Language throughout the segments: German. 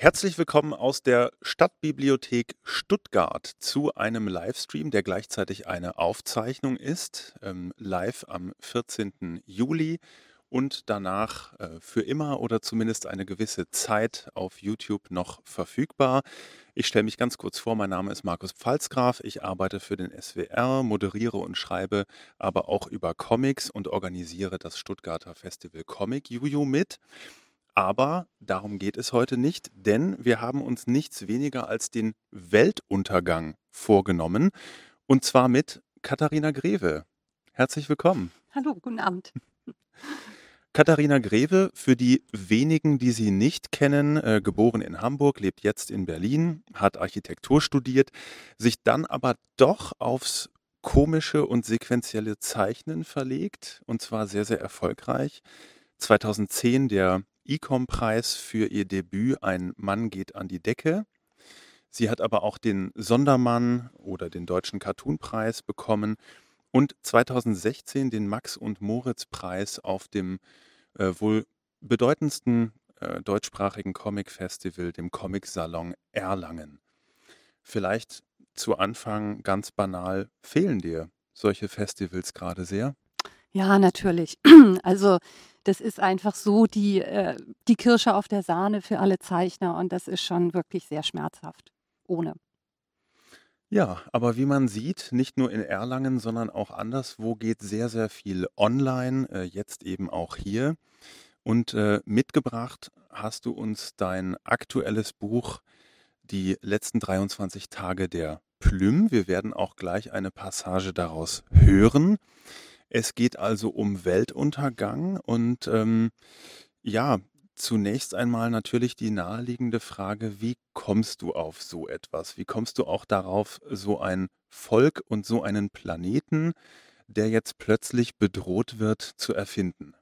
Herzlich willkommen aus der Stadtbibliothek Stuttgart zu einem Livestream, der gleichzeitig eine Aufzeichnung ist, ähm, live am 14. Juli und danach äh, für immer oder zumindest eine gewisse Zeit auf YouTube noch verfügbar. Ich stelle mich ganz kurz vor, mein Name ist Markus Pfalzgraf, ich arbeite für den SWR, moderiere und schreibe aber auch über Comics und organisiere das Stuttgarter Festival Comic Juju mit. Aber darum geht es heute nicht, denn wir haben uns nichts weniger als den Weltuntergang vorgenommen. Und zwar mit Katharina Greve. Herzlich willkommen. Hallo, guten Abend. Katharina Greve, für die wenigen, die sie nicht kennen, äh, geboren in Hamburg, lebt jetzt in Berlin, hat Architektur studiert, sich dann aber doch aufs komische und sequentielle Zeichnen verlegt und zwar sehr, sehr erfolgreich. 2010 der ICOM-Preis für ihr Debüt Ein Mann geht an die Decke. Sie hat aber auch den Sondermann oder den Deutschen Cartoon-Preis bekommen und 2016 den Max- und Moritz-Preis auf dem äh, wohl bedeutendsten äh, deutschsprachigen Comic-Festival, dem Comic-Salon Erlangen. Vielleicht zu Anfang ganz banal, fehlen dir solche Festivals gerade sehr? Ja, natürlich. Also das ist einfach so die, äh, die Kirsche auf der Sahne für alle Zeichner und das ist schon wirklich sehr schmerzhaft. Ohne. Ja, aber wie man sieht, nicht nur in Erlangen, sondern auch anderswo geht sehr, sehr viel online, äh, jetzt eben auch hier. Und äh, mitgebracht hast du uns dein aktuelles Buch Die letzten 23 Tage der Plüm. Wir werden auch gleich eine Passage daraus hören. Es geht also um Weltuntergang und ähm, ja, zunächst einmal natürlich die naheliegende Frage, wie kommst du auf so etwas? Wie kommst du auch darauf, so ein Volk und so einen Planeten, der jetzt plötzlich bedroht wird, zu erfinden?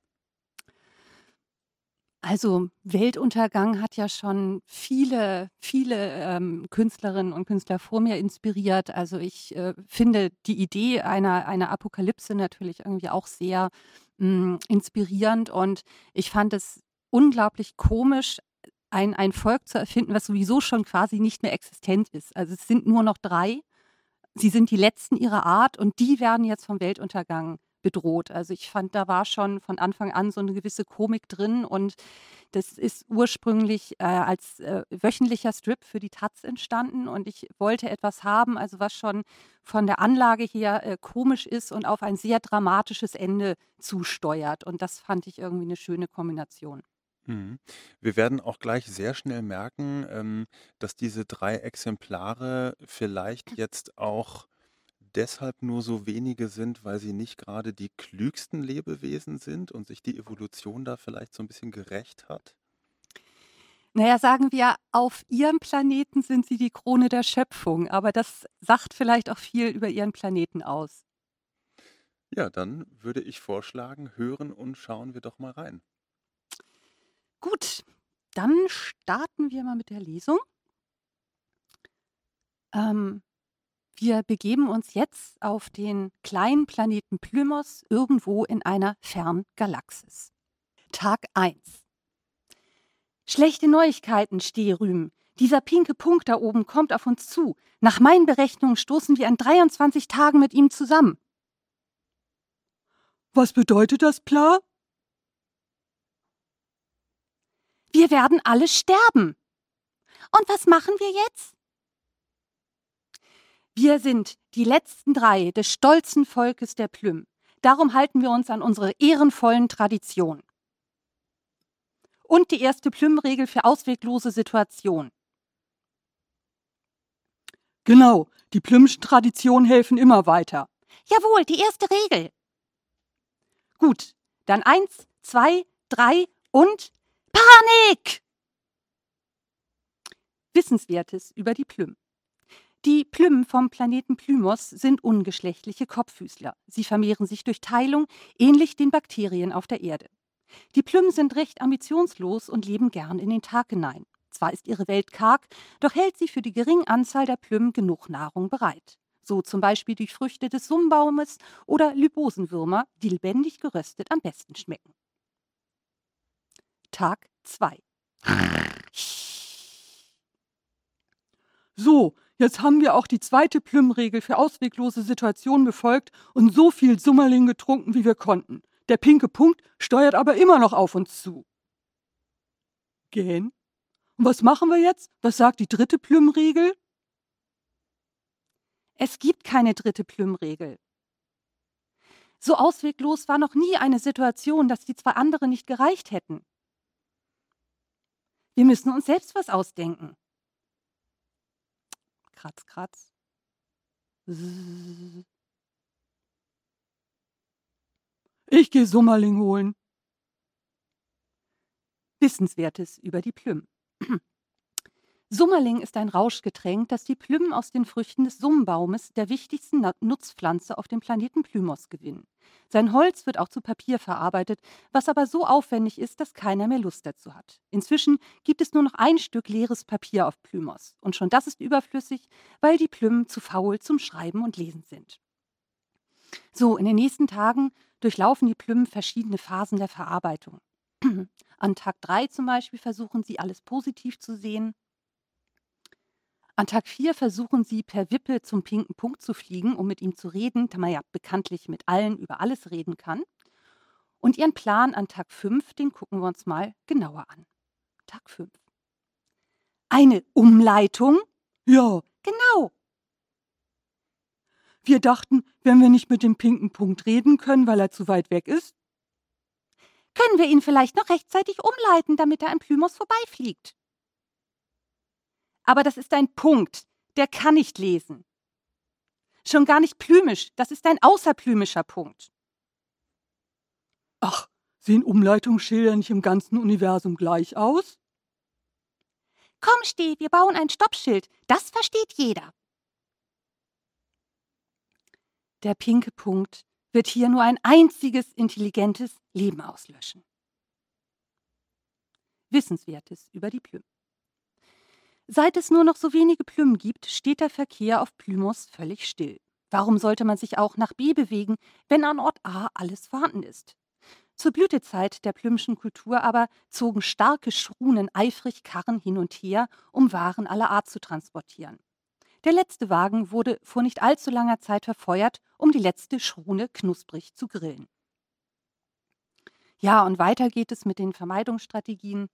Also Weltuntergang hat ja schon viele, viele ähm, Künstlerinnen und Künstler vor mir inspiriert. Also ich äh, finde die Idee einer, einer Apokalypse natürlich irgendwie auch sehr mh, hm, inspirierend und ich fand es unglaublich komisch, ein, ein Volk zu erfinden, was sowieso schon quasi nicht mehr existent ist. Also es sind nur noch drei. Sie sind die letzten ihrer Art und die werden jetzt vom Weltuntergang bedroht. Also ich fand, da war schon von Anfang an so eine gewisse Komik drin und das ist ursprünglich äh, als äh, wöchentlicher Strip für die Taz entstanden und ich wollte etwas haben, also was schon von der Anlage her äh, komisch ist und auf ein sehr dramatisches Ende zusteuert und das fand ich irgendwie eine schöne Kombination. Mhm. Wir werden auch gleich sehr schnell merken, ähm, dass diese drei Exemplare vielleicht jetzt auch deshalb nur so wenige sind, weil sie nicht gerade die klügsten Lebewesen sind und sich die Evolution da vielleicht so ein bisschen gerecht hat? Naja, sagen wir, auf ihrem Planeten sind sie die Krone der Schöpfung, aber das sagt vielleicht auch viel über ihren Planeten aus. Ja, dann würde ich vorschlagen, hören und schauen wir doch mal rein. Gut, dann starten wir mal mit der Lesung. Ähm, wir begeben uns jetzt auf den kleinen Planeten Plymos irgendwo in einer fernen Galaxis. Tag 1. Schlechte Neuigkeiten, Stehrüm. Dieser pinke Punkt da oben kommt auf uns zu. Nach meinen Berechnungen stoßen wir an 23 Tagen mit ihm zusammen. Was bedeutet das, Pla? Wir werden alle sterben. Und was machen wir jetzt? Wir sind die letzten drei des stolzen Volkes der Plüm. Darum halten wir uns an unsere ehrenvollen Traditionen. Und die erste Plüm-Regel für ausweglose Situationen. Genau, die Plümschen Traditionen helfen immer weiter. Jawohl, die erste Regel. Gut, dann eins, zwei, drei und Panik! Wissenswertes über die Plüm. Die Plümmen vom Planeten Plymos sind ungeschlechtliche Kopffüßler. Sie vermehren sich durch Teilung, ähnlich den Bakterien auf der Erde. Die Plümmen sind recht ambitionslos und leben gern in den Tag hinein. Zwar ist ihre Welt karg, doch hält sie für die geringe Anzahl der Plümmen genug Nahrung bereit. So zum Beispiel durch Früchte des Summbaumes oder Lybosenwürmer, die lebendig geröstet am besten schmecken. Tag 2. So, jetzt haben wir auch die zweite Plümmregel für ausweglose Situationen befolgt und so viel Summerling getrunken, wie wir konnten. Der pinke Punkt steuert aber immer noch auf uns zu. Gähn. Und was machen wir jetzt? Was sagt die dritte Plümmregel? Es gibt keine dritte Plümmregel. So ausweglos war noch nie eine Situation, dass die zwei anderen nicht gereicht hätten. Wir müssen uns selbst was ausdenken. Kratz, kratz. Ich gehe Summerling holen. Wissenswertes über die Plüm. Summerling ist ein Rauschgetränk, das die Plümmen aus den Früchten des Summbaumes, der wichtigsten Nutzpflanze auf dem Planeten Plymos, gewinnen. Sein Holz wird auch zu Papier verarbeitet, was aber so aufwendig ist, dass keiner mehr Lust dazu hat. Inzwischen gibt es nur noch ein Stück leeres Papier auf Plymos. Und schon das ist überflüssig, weil die Plümmen zu faul zum Schreiben und Lesen sind. So, in den nächsten Tagen durchlaufen die Plümmen verschiedene Phasen der Verarbeitung. An Tag 3 zum Beispiel versuchen sie alles positiv zu sehen. An Tag 4 versuchen sie per Wippe zum pinken Punkt zu fliegen, um mit ihm zu reden, da man ja bekanntlich mit allen über alles reden kann. Und ihren Plan an Tag 5, den gucken wir uns mal genauer an. Tag 5. Eine Umleitung? Ja, Genau. wir dachten, wenn wir nicht mit dem pinken Punkt reden können, weil er zu weit weg ist. Können wir ihn vielleicht noch rechtzeitig umleiten, damit er an Plymos vorbeifliegt? Aber das ist ein Punkt, der kann nicht lesen. Schon gar nicht plymisch, das ist ein außerplymischer Punkt. Ach, sehen Umleitungsschilder nicht im ganzen Universum gleich aus? Komm, Steh, wir bauen ein Stoppschild, das versteht jeder. Der pinke Punkt wird hier nur ein einziges intelligentes Leben auslöschen. Wissenswertes über die Plüm. Seit es nur noch so wenige Plümmen gibt, steht der Verkehr auf Plymos völlig still. Warum sollte man sich auch nach B bewegen, wenn an Ort A alles vorhanden ist? Zur Blütezeit der plümschen Kultur aber zogen starke Schrunen eifrig Karren hin und her, um Waren aller Art zu transportieren. Der letzte Wagen wurde vor nicht allzu langer Zeit verfeuert, um die letzte Schrune knusprig zu grillen. Ja, und weiter geht es mit den Vermeidungsstrategien.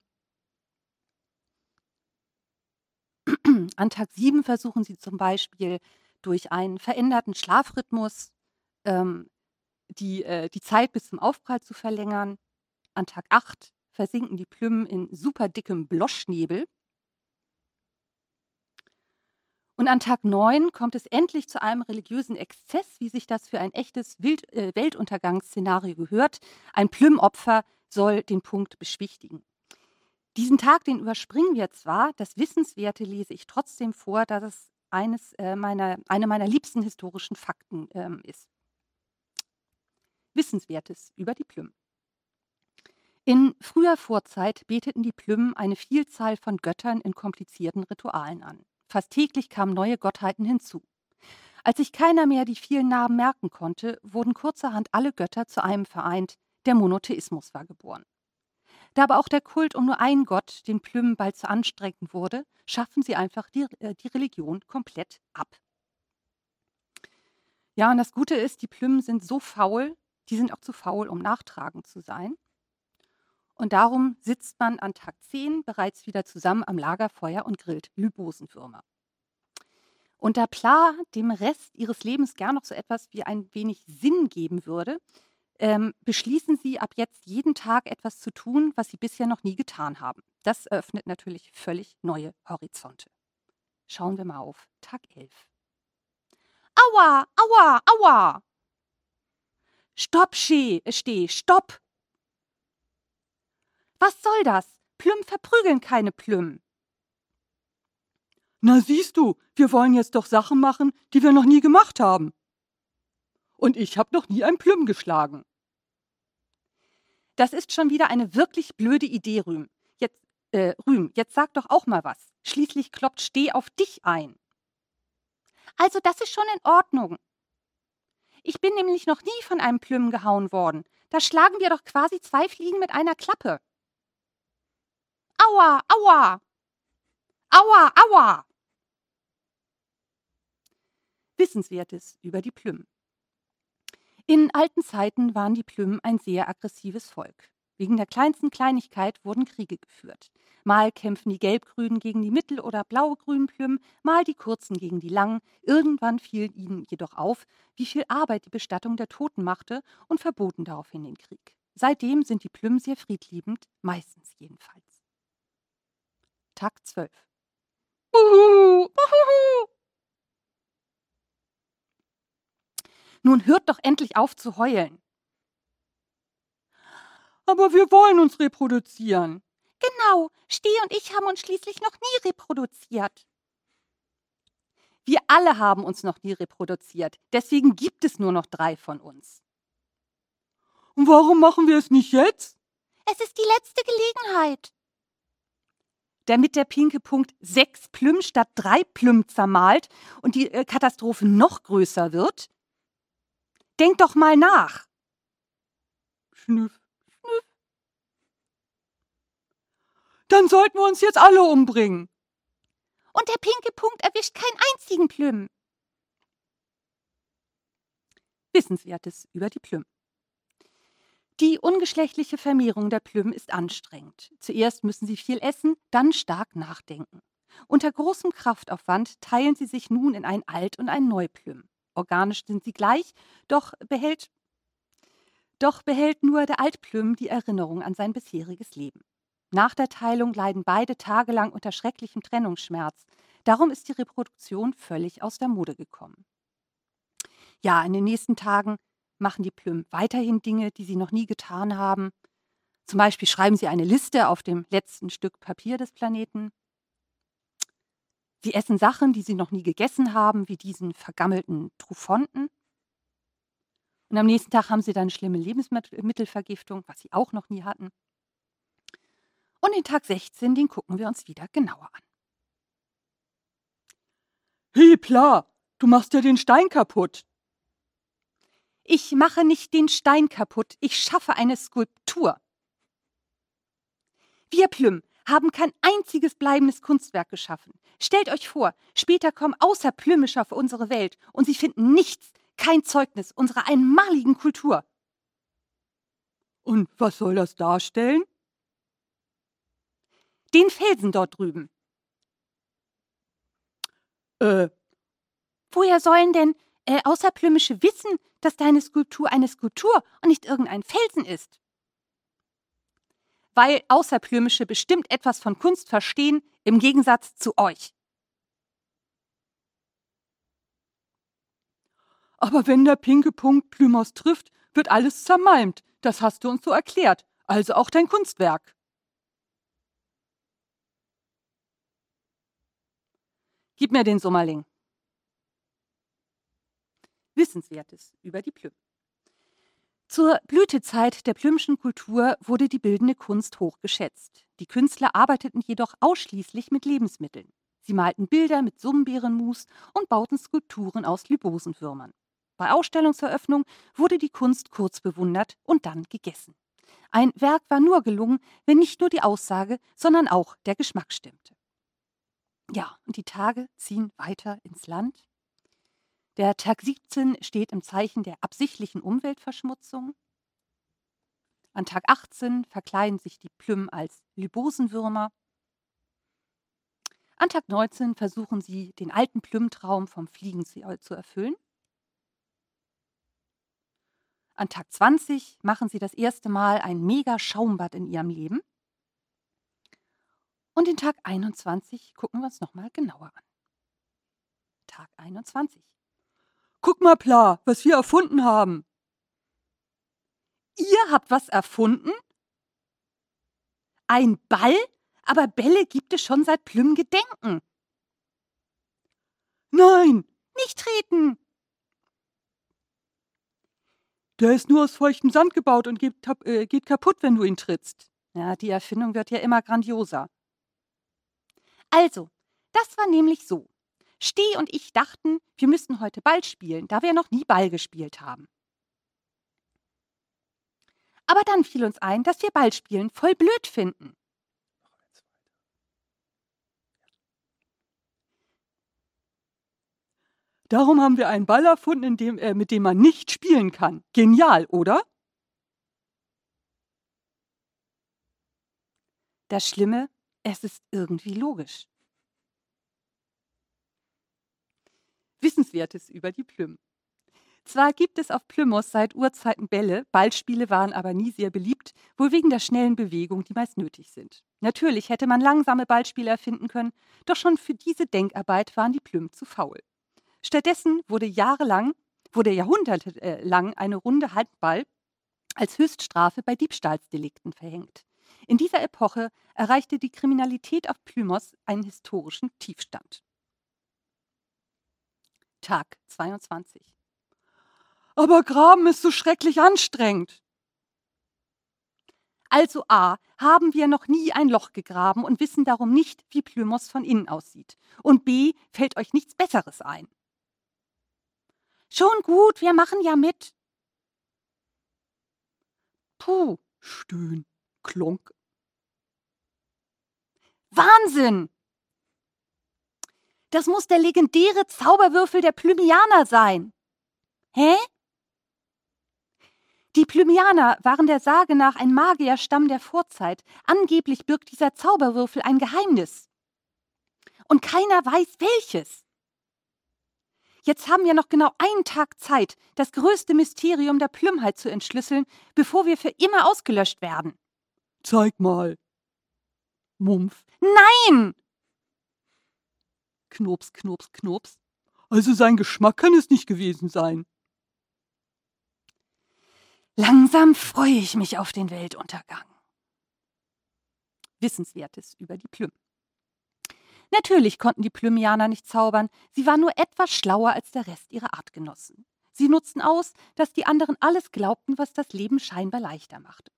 An Tag 7 versuchen sie zum Beispiel durch einen veränderten Schlafrhythmus ähm, die, äh, die Zeit bis zum Aufprall zu verlängern. An Tag 8 versinken die Plümmen in super dickem Bloschnebel. Und an Tag 9 kommt es endlich zu einem religiösen Exzess, wie sich das für ein echtes Wild, äh, Weltuntergangsszenario gehört. Ein Plümmopfer soll den Punkt beschwichtigen. Diesen Tag, den überspringen wir zwar, das Wissenswerte lese ich trotzdem vor, da das eines, äh, meiner, eine meiner liebsten historischen Fakten ähm, ist. Wissenswertes über die Plüm. In früher Vorzeit beteten die Plümmen eine Vielzahl von Göttern in komplizierten Ritualen an. Fast täglich kamen neue Gottheiten hinzu. Als sich keiner mehr die vielen Namen merken konnte, wurden kurzerhand alle Götter zu einem vereint, der Monotheismus war geboren. Da aber auch der Kult um nur einen Gott den Plümmen bald zu anstrengend wurde, schaffen sie einfach die, äh, die Religion komplett ab. Ja, und das Gute ist, die Plümmen sind so faul, die sind auch zu faul, um nachtragend zu sein. Und darum sitzt man an Tag 10 bereits wieder zusammen am Lagerfeuer und grillt Lybosenwürmer. Und da Pla dem Rest ihres Lebens gern noch so etwas wie ein wenig Sinn geben würde, ähm, beschließen sie ab jetzt jeden Tag etwas zu tun, was sie bisher noch nie getan haben. Das eröffnet natürlich völlig neue Horizonte. Schauen wir mal auf Tag 11. Aua, aua, aua! Stopp, Steh, steh, stopp! Was soll das? Plüm verprügeln keine Plüm. Na siehst du, wir wollen jetzt doch Sachen machen, die wir noch nie gemacht haben. Und ich habe noch nie ein Plüm geschlagen. Das ist schon wieder eine wirklich blöde Idee, Rühm. Jetzt, äh, Rühm, jetzt sag doch auch mal was. Schließlich kloppt Steh auf dich ein. Also, das ist schon in Ordnung. Ich bin nämlich noch nie von einem Plüm gehauen worden. Da schlagen wir doch quasi zwei Fliegen mit einer Klappe. Aua, aua! Aua, aua! Wissenswertes über die Plüm. In alten Zeiten waren die Plüm ein sehr aggressives Volk. Wegen der kleinsten Kleinigkeit wurden Kriege geführt. Mal kämpfen die Gelbgrünen gegen die Mittel- oder Blaugrünen Plüm, mal die Kurzen gegen die Langen. Irgendwann fiel ihnen jedoch auf, wie viel Arbeit die Bestattung der Toten machte und verboten daraufhin den Krieg. Seitdem sind die Plüm sehr friedliebend, meistens jedenfalls. Tag 12. Uhuhu, uhuhu. Nun hört doch endlich auf zu heulen. Aber wir wollen uns reproduzieren. Genau, Steh und ich haben uns schließlich noch nie reproduziert. Wir alle haben uns noch nie reproduziert. Deswegen gibt es nur noch drei von uns. Und warum machen wir es nicht jetzt? Es ist die letzte Gelegenheit. Damit der pinke Punkt sechs Plüm statt drei Plüm zermalt und die äh, Katastrophe noch größer wird? Denk doch mal nach. Schnüff, schnüff. Dann sollten wir uns jetzt alle umbringen. Und der pinke Punkt erwischt keinen einzigen Plüm. Wissenswertes über die Plüm. Die ungeschlechtliche Vermehrung der Plüm ist anstrengend. Zuerst müssen sie viel essen, dann stark nachdenken. Unter großem Kraftaufwand teilen sie sich nun in ein Alt- und ein Neuplüm. Organisch sind sie gleich, doch behält, doch behält nur der Altplüm die Erinnerung an sein bisheriges Leben. Nach der Teilung leiden beide tagelang unter schrecklichem Trennungsschmerz. Darum ist die Reproduktion völlig aus der Mode gekommen. Ja, in den nächsten Tagen machen die Plüm weiterhin Dinge, die sie noch nie getan haben. Zum Beispiel schreiben sie eine Liste auf dem letzten Stück Papier des Planeten. Sie essen Sachen, die sie noch nie gegessen haben, wie diesen vergammelten Trufonten. Und am nächsten Tag haben sie dann schlimme Lebensmittelvergiftung, was sie auch noch nie hatten. Und den Tag 16, den gucken wir uns wieder genauer an. Hey, Pla, du machst ja den Stein kaputt. Ich mache nicht den Stein kaputt, ich schaffe eine Skulptur. Wir Plüm haben kein einziges bleibendes Kunstwerk geschaffen. Stellt euch vor, später kommen Außerplümischer auf unsere Welt und sie finden nichts, kein Zeugnis unserer einmaligen Kultur. Und was soll das darstellen? Den Felsen dort drüben. Äh, Woher sollen denn äh, Außerplümische wissen, dass deine Skulptur eine Skulptur und nicht irgendein Felsen ist? Weil Außerplümische bestimmt etwas von Kunst verstehen, im Gegensatz zu euch. aber wenn der pinke Punkt Plümers trifft, wird alles zermalmt. Das hast du uns so erklärt. Also auch dein Kunstwerk. Gib mir den Sommerling. Wissenswertes über die Plüm. Zur Blütezeit der plümschen Kultur wurde die bildende Kunst hoch geschätzt. Die Künstler arbeiteten jedoch ausschließlich mit Lebensmitteln. Sie malten Bilder mit Sumbeerenmus und bauten Skulpturen aus Libosenwürmern. Bei Ausstellungseröffnung wurde die Kunst kurz bewundert und dann gegessen. Ein Werk war nur gelungen, wenn nicht nur die Aussage, sondern auch der Geschmack stimmte. Ja, und die Tage ziehen weiter ins Land. Der Tag 17 steht im Zeichen der absichtlichen Umweltverschmutzung. An Tag 18 verkleiden sich die Plüm als Libosenwürmer. An Tag 19 versuchen sie, den alten Plümtraum vom Fliegen zu, zu erfüllen. An Tag 20 machen sie das erste Mal ein mega Schaumbad in ihrem Leben. Und den Tag 21 gucken wir uns nochmal genauer an. Tag 21. Guck mal, Pla, was wir erfunden haben. Ihr habt was erfunden? Ein Ball? Aber Bälle gibt es schon seit Plüm Gedenken. Nein, Nicht treten! der ist nur aus feuchtem Sand gebaut und geht, äh, geht kaputt, wenn du ihn trittst. Ja, die Erfindung wird ja immer grandioser. Also, das war nämlich so. Steh und ich dachten, wir müssten heute Ball spielen, da wir noch nie Ball gespielt haben. Aber dann fiel uns ein, dass wir Ballspielen voll blöd finden. Darum haben wir einen Ball erfunden, dem, äh, mit dem man nicht spielen kann. Genial, oder? Das Schlimme, es ist irgendwie logisch. Wissenswertes über die Plüm. Zwar gibt es auf Plymouth seit Urzeiten Bälle, Ballspiele waren aber nie sehr beliebt, wohl wegen der schnellen Bewegung, die meist nötig sind. Natürlich hätte man langsame Ballspiele erfinden können, doch schon für diese Denkarbeit waren die Plüm zu faul. Stattdessen wurde jahrelang, wurde jahrhundertelang eine Runde Handball als Höchststrafe bei Diebstahlsdelikten verhängt. In dieser Epoche erreichte die Kriminalität auf Plymouth einen historischen Tiefstand. Tag 22. Aber Graben ist so schrecklich anstrengend. Also A, haben wir noch nie ein Loch gegraben und wissen darum nicht, wie Plymouth von innen aussieht. Und B, fällt euch nichts Besseres ein. Schon gut, wir machen ja mit. Puh, Stöhn, Klonk. Wahnsinn! Das muss der legendäre Zauberwürfel der Plymianer sein. Hä? Die Plymianer waren der Sage nach ein Magierstamm der Vorzeit. Angeblich birgt dieser Zauberwürfel ein Geheimnis. Und keiner weiß welches. Jetzt haben wir noch genau einen Tag Zeit, das größte Mysterium der Plümheit zu entschlüsseln, bevor wir für immer ausgelöscht werden. Zeig mal. Mumpf. Nein! Knops, Knops, Knops. Also sein Geschmack kann es nicht gewesen sein. Langsam freue ich mich auf den Weltuntergang. Wissenswertes über die Plüm. Natürlich konnten die Plymianer nicht zaubern, sie waren nur etwas schlauer als der Rest ihrer Artgenossen. Sie nutzten aus, dass die anderen alles glaubten, was das Leben scheinbar leichter machte.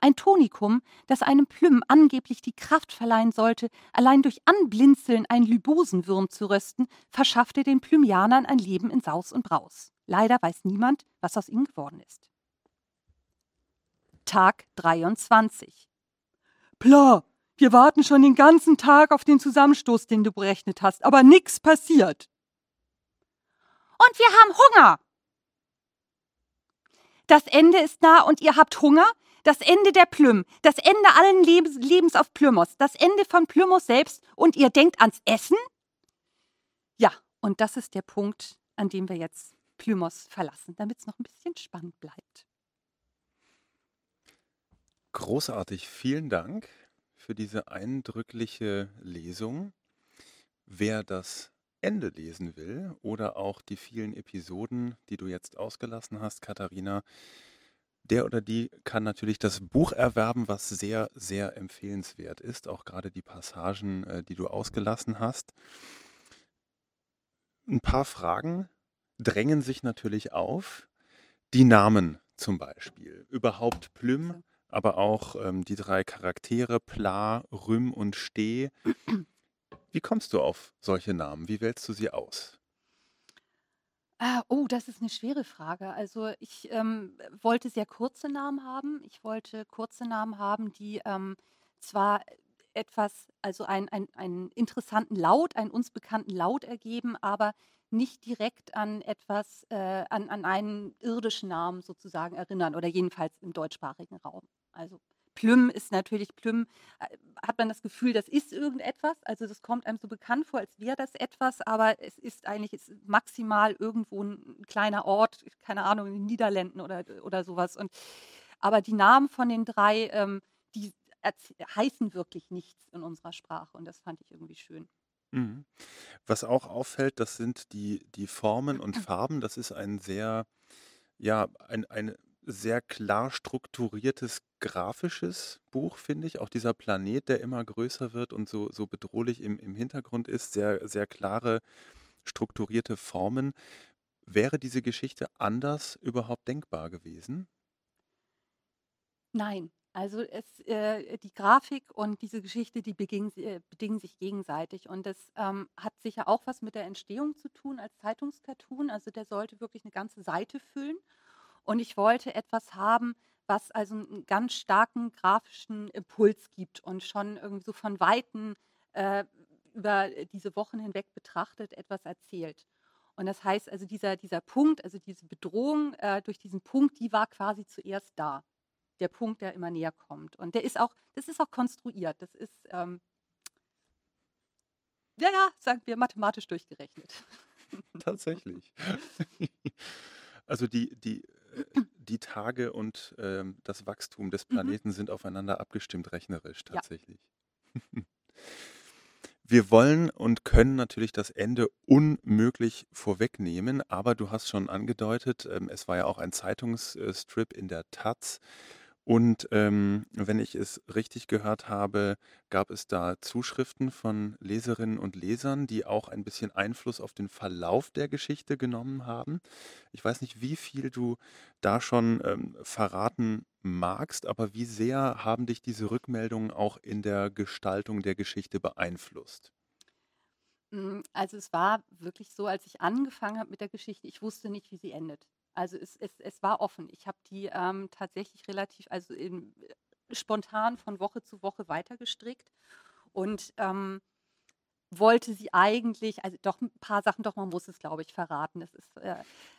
Ein Tonikum, das einem Plüm angeblich die Kraft verleihen sollte, allein durch Anblinzeln einen Lybosenwurm zu rösten, verschaffte den Plymianern ein Leben in Saus und Braus. Leider weiß niemand, was aus ihnen geworden ist. Tag 23. Pla, wir warten schon den ganzen Tag auf den Zusammenstoß, den du berechnet hast, aber nichts passiert. Und wir haben Hunger. Das Ende ist nah und ihr habt Hunger? Das Ende der Plüm, das Ende allen Lebens, Lebens auf Plymouth, das Ende von Plymouth selbst und ihr denkt ans Essen? Ja, und das ist der Punkt, an dem wir jetzt Plymouth verlassen, damit es noch ein bisschen spannend bleibt. Großartig, vielen Dank für diese eindrückliche Lesung. Wer das Ende lesen will oder auch die vielen Episoden, die du jetzt ausgelassen hast, Katharina, der oder die kann natürlich das Buch erwerben, was sehr, sehr empfehlenswert ist. Auch gerade die Passagen, äh, die du ausgelassen hast. Ein paar Fragen drängen sich natürlich auf. Die Namen zum Beispiel. Überhaupt Plüm, aber auch ähm, die drei Charaktere, Pla, Rüm und Steh. Wie kommst du auf solche Namen? Wie wählst du sie aus? Ah, oh, das ist eine schwere Frage. Also, ich, ähm, wollte sehr kurze Namen haben. Ich wollte kurze Namen haben, die, ähm, zwar etwas also ein ein einen interessanten Laut, einen uns bekannten Laut ergeben, aber nicht direkt an etwas äh, an an einen irdischen Namen sozusagen erinnern oder jedenfalls im deutschsprachigen Raum. Also Plüm ist natürlich, Plüm äh, hat man das Gefühl, das ist irgendetwas. Also das kommt einem so bekannt vor, als wäre das etwas, aber es ist eigentlich ist maximal irgendwo ein kleiner Ort, keine Ahnung, in den Niederlanden oder, oder sowas. Und, aber die Namen von den drei, ähm, die heißen wirklich nichts in unserer Sprache und das fand ich irgendwie schön. Mhm. Was auch auffällt, das sind die, die Formen und Farben. Das ist ein sehr, ja, ein, eine sehr klar strukturiertes grafisches Buch, finde ich. Auch dieser Planet, der immer größer wird und so, so bedrohlich im, im Hintergrund ist, sehr, sehr klare, strukturierte Formen. Wäre diese Geschichte anders überhaupt denkbar gewesen? Nein, also es, äh, die Grafik und diese Geschichte, die begingen, äh, bedingen sich gegenseitig. Und das ähm, hat sicher auch was mit der Entstehung zu tun als Zeitungskartoon. Also der sollte wirklich eine ganze Seite füllen. Und ich wollte etwas haben, was also einen ganz starken grafischen Impuls gibt und schon irgendwie so von Weitem äh, über diese Wochen hinweg betrachtet etwas erzählt. Und das heißt also, dieser, dieser Punkt, also diese Bedrohung äh, durch diesen Punkt, die war quasi zuerst da. Der Punkt, der immer näher kommt. Und der ist auch, das ist auch konstruiert. Das ist, ähm, ja, ja, sagen wir, mathematisch durchgerechnet. Tatsächlich. Also die, die, die Tage und ähm, das Wachstum des Mhm. Planeten sind aufeinander abgestimmt rechnerisch Ja. tatsächlich. Wir wollen und können natürlich das Ende unmöglich vorwegnehmen, aber du hast schon angedeutet, ähm, es war ja auch ein Zeitungsstrip in der Taz. Und ähm, wenn ich es richtig gehört habe, gab es da Zuschriften von Leserinnen und Lesern, die auch ein bisschen Einfluss auf den Verlauf der Geschichte genommen haben. Ich weiß nicht, wie viel du da schon ähm, verraten magst, aber wie sehr haben dich diese Rückmeldungen auch in der Gestaltung der Geschichte beeinflusst? Mm, Also es war wirklich so, als ich angefangen habe mit der Geschichte, ich wusste nicht, wie sie endet. Also es, es, es war offen. Ich habe die ähm, tatsächlich relativ, also in, spontan von Woche zu Woche weitergestrickt und ähm, wollte sie eigentlich, also doch ein paar Sachen, doch man muss es, glaube ich, verraten. Das ist, äh,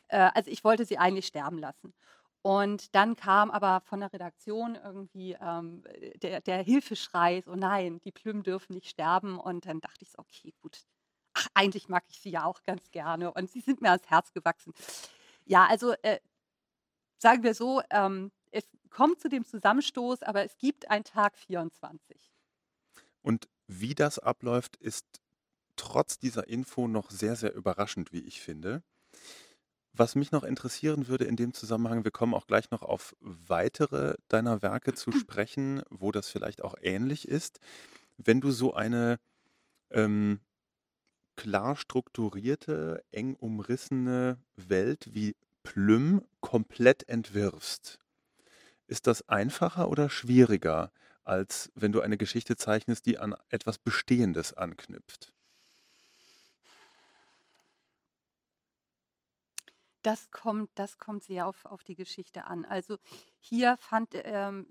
äh, also ich wollte sie eigentlich sterben lassen. Und dann kam aber von der Redaktion irgendwie ähm, der, der Hilfeschrei, so nein, die Plüm dürfen nicht sterben. Und dann dachte ich so, okay, gut. Ach, eigentlich mag ich sie ja auch ganz gerne und sie sind mir ans Herz gewachsen. Ja, also äh, sagen wir so, ähm, es kommt zu dem Zusammenstoß, aber es gibt einen Tag 24. Und wie das abläuft, ist trotz dieser Info noch sehr, sehr überraschend, wie ich finde. Was mich noch interessieren würde in dem Zusammenhang, wir kommen auch gleich noch auf weitere deiner Werke zu sprechen, wo das vielleicht auch ähnlich ist. Wenn du so eine ähm, klar strukturierte, eng umrissene Welt wie Plüm komplett entwirfst, ist das einfacher oder schwieriger, als wenn du eine Geschichte zeichnest, die an etwas Bestehendes anknüpft? Das kommt, das kommt sehr auf, auf die Geschichte an. Also hier fand, ähm,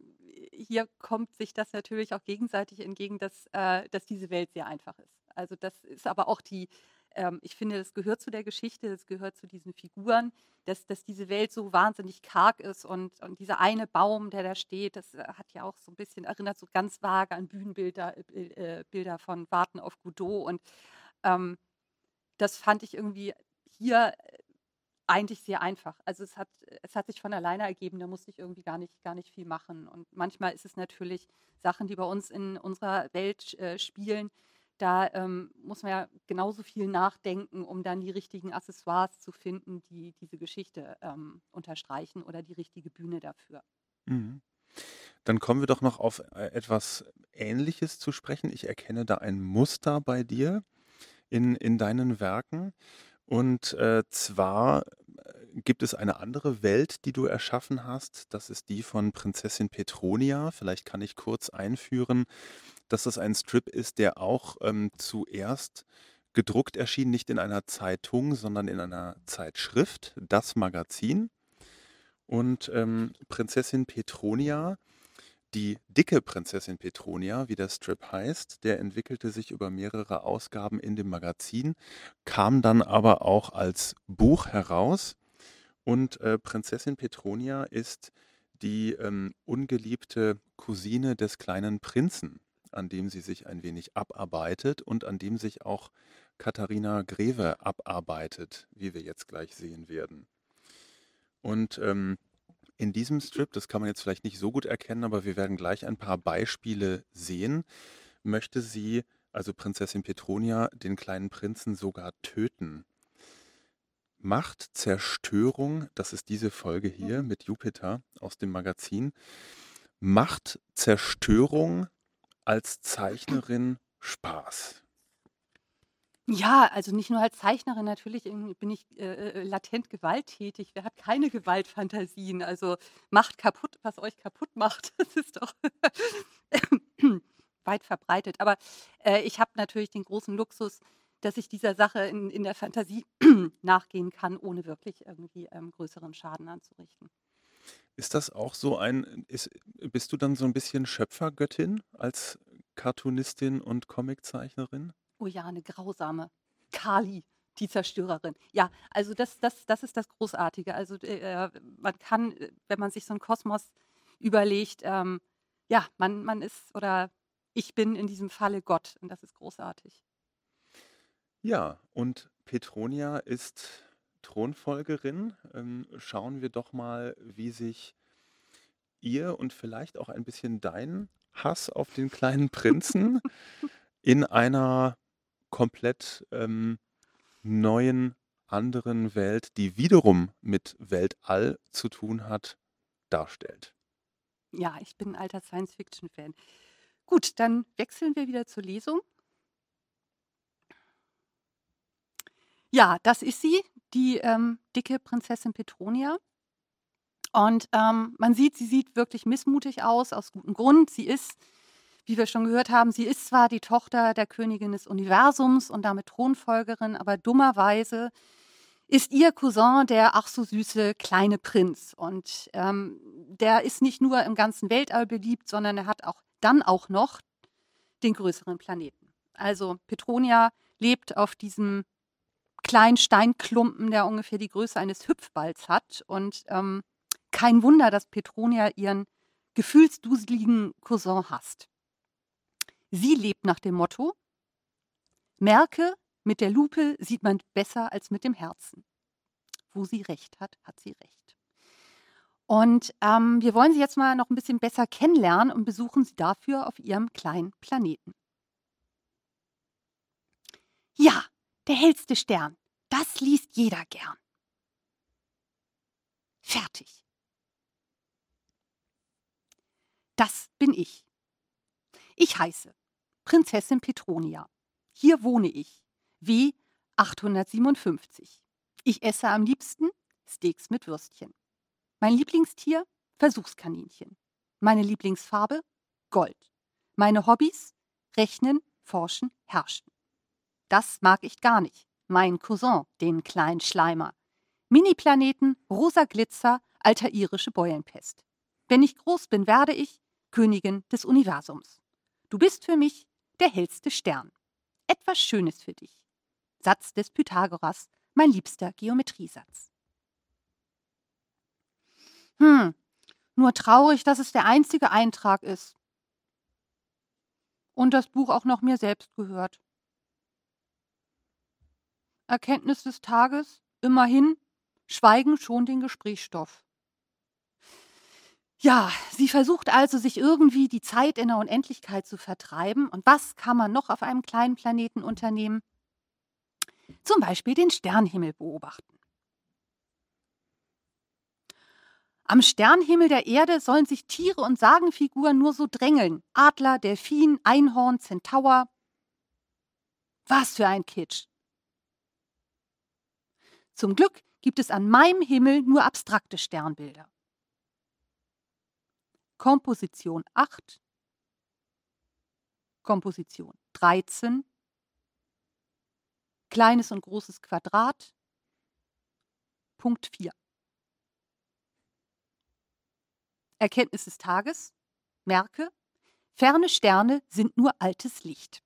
hier kommt sich das natürlich auch gegenseitig entgegen, dass, äh, dass diese Welt sehr einfach ist. Also das ist aber auch die, ähm, ich finde, das gehört zu der Geschichte, das gehört zu diesen Figuren, dass, dass diese Welt so wahnsinnig karg ist und, und dieser eine Baum, der da steht, das äh, hat ja auch so ein bisschen, erinnert so ganz vage an Bühnenbilder äh, Bilder von Warten auf Godot und ähm, das fand ich irgendwie hier eigentlich sehr einfach. Also es hat, es hat sich von alleine ergeben, da musste ich irgendwie gar nicht, gar nicht viel machen. Und manchmal ist es natürlich Sachen, die bei uns in unserer Welt äh, spielen. Da ähm, muss man ja genauso viel nachdenken, um dann die richtigen Accessoires zu finden, die diese Geschichte ähm, unterstreichen oder die richtige Bühne dafür. Mhm. Dann kommen wir doch noch auf äh, etwas Ähnliches zu sprechen. Ich erkenne da ein Muster bei dir in, in deinen Werken. Und äh, zwar äh, gibt es eine andere Welt, die du erschaffen hast. Das ist die von Prinzessin Petronia. Vielleicht kann ich kurz einführen, dass das ein Strip ist, der auch ähm, zuerst gedruckt erschien, nicht in einer Zeitung, sondern in einer Zeitschrift, das Magazin. Und ähm, Prinzessin Petronia die dicke Prinzessin Petronia, wie der Strip heißt, der entwickelte sich über mehrere Ausgaben in dem Magazin, kam dann aber auch als Buch heraus. Und äh, Prinzessin Petronia ist die ähm, ungeliebte Cousine des kleinen Prinzen, an dem sie sich ein wenig abarbeitet und an dem sich auch Katharina Greve abarbeitet, wie wir jetzt gleich sehen werden. Und ähm, in diesem Strip, das kann man jetzt vielleicht nicht so gut erkennen, aber wir werden gleich ein paar Beispiele sehen, möchte sie, also Prinzessin Petronia, den kleinen Prinzen sogar töten. Macht Zerstörung, das ist diese Folge hier mit Jupiter aus dem Magazin, macht Zerstörung als Zeichnerin Spaß? Ja, also nicht nur als Zeichnerin, natürlich bin ich äh, äh, latent gewalttätig. Wer hat keine Gewaltfantasien? Also macht kaputt, was euch kaputt macht. Das ist doch weit verbreitet. Aber äh, ich habe natürlich den großen Luxus, dass ich dieser Sache in, in der Fantasie nachgehen kann, ohne wirklich irgendwie ähm, größeren Schaden anzurichten. Ist das auch so ein, ist, bist du dann so ein bisschen Schöpfergöttin als Cartoonistin und Comiczeichnerin? Oh ja, eine grausame. Kali, Die Zerstörerin. Ja, also das, das, das ist das Großartige. Also äh, man kann, wenn man sich so einen Kosmos überlegt, ähm, ja, man, man ist oder ich bin in diesem Falle Gott und das ist großartig. Ja, und Petronia ist Thronfolgerin. Ähm, schauen wir doch mal, wie sich ihr und vielleicht auch ein bisschen dein Hass auf den kleinen Prinzen in einer komplett ähm, neuen, anderen Welt, die wiederum mit Weltall zu tun hat, darstellt. Ja, ich bin ein alter Science-Fiction-Fan. Gut, dann wechseln wir wieder zur Lesung. Ja, das ist sie, die ähm, dicke Prinzessin Petronia. Und ähm, man sieht, sie sieht wirklich missmutig aus, aus gutem Grund. Sie ist, wie wir schon gehört haben, sie ist zwar die Tochter der Königin des Universums und damit Thronfolgerin, aber dummerweise ist ihr Cousin der ach so süße kleine Prinz. Und ähm, der ist nicht nur im ganzen Weltall beliebt, sondern er hat auch dann auch noch den größeren Planeten. Also Petronia lebt auf diesem kleinen Steinklumpen, der ungefähr die Größe eines Hüpfballs hat. Und ähm, kein Wunder, dass Petronia ihren gefühlsduseligen Cousin hasst. Sie lebt nach dem Motto, merke, mit der Lupe sieht man besser als mit dem Herzen. Wo sie recht hat, hat sie recht. Und ähm, wir wollen sie jetzt mal noch ein bisschen besser kennenlernen und besuchen sie dafür auf ihrem kleinen Planeten. Ja, der hellste Stern, das liest jeder gern. Fertig. Das bin ich. Ich heiße Prinzessin Petronia. Hier wohne ich. W 857. Ich esse am liebsten Steaks mit Würstchen. Mein Lieblingstier? Versuchskaninchen. Meine Lieblingsfarbe? Gold. Meine Hobbys? Rechnen, forschen, herrschen. Das mag ich gar nicht. Mein Cousin, den kleinen Schleimer. Mini-Planeten, rosa Glitzer, alterirische Beulenpest. Wenn ich groß bin, werde ich Königin des Universums. Du bist für mich der hellste Stern. Etwas Schönes für dich. Satz des Pythagoras, mein liebster Geometriesatz. Hm, nur traurig, dass es der einzige Eintrag ist. Und das Buch auch noch mir selbst gehört. Erkenntnis des Tages, immerhin, Schweigen schon den Gesprächsstoff. Ja, sie versucht also, sich irgendwie die Zeit in der Unendlichkeit zu vertreiben. Und was kann man noch auf einem kleinen Planeten unternehmen? Zum Beispiel den Sternhimmel beobachten. Am Sternhimmel der Erde sollen sich Tiere und Sagenfiguren nur so drängeln. Adler, Delfin, Einhorn, Zentaur. Was für ein Kitsch. Zum Glück gibt es an meinem Himmel nur abstrakte Sternbilder. Komposition 8, Komposition 13, kleines und großes Quadrat, Punkt 4. Erkenntnis des Tages. Merke, ferne Sterne sind nur altes Licht.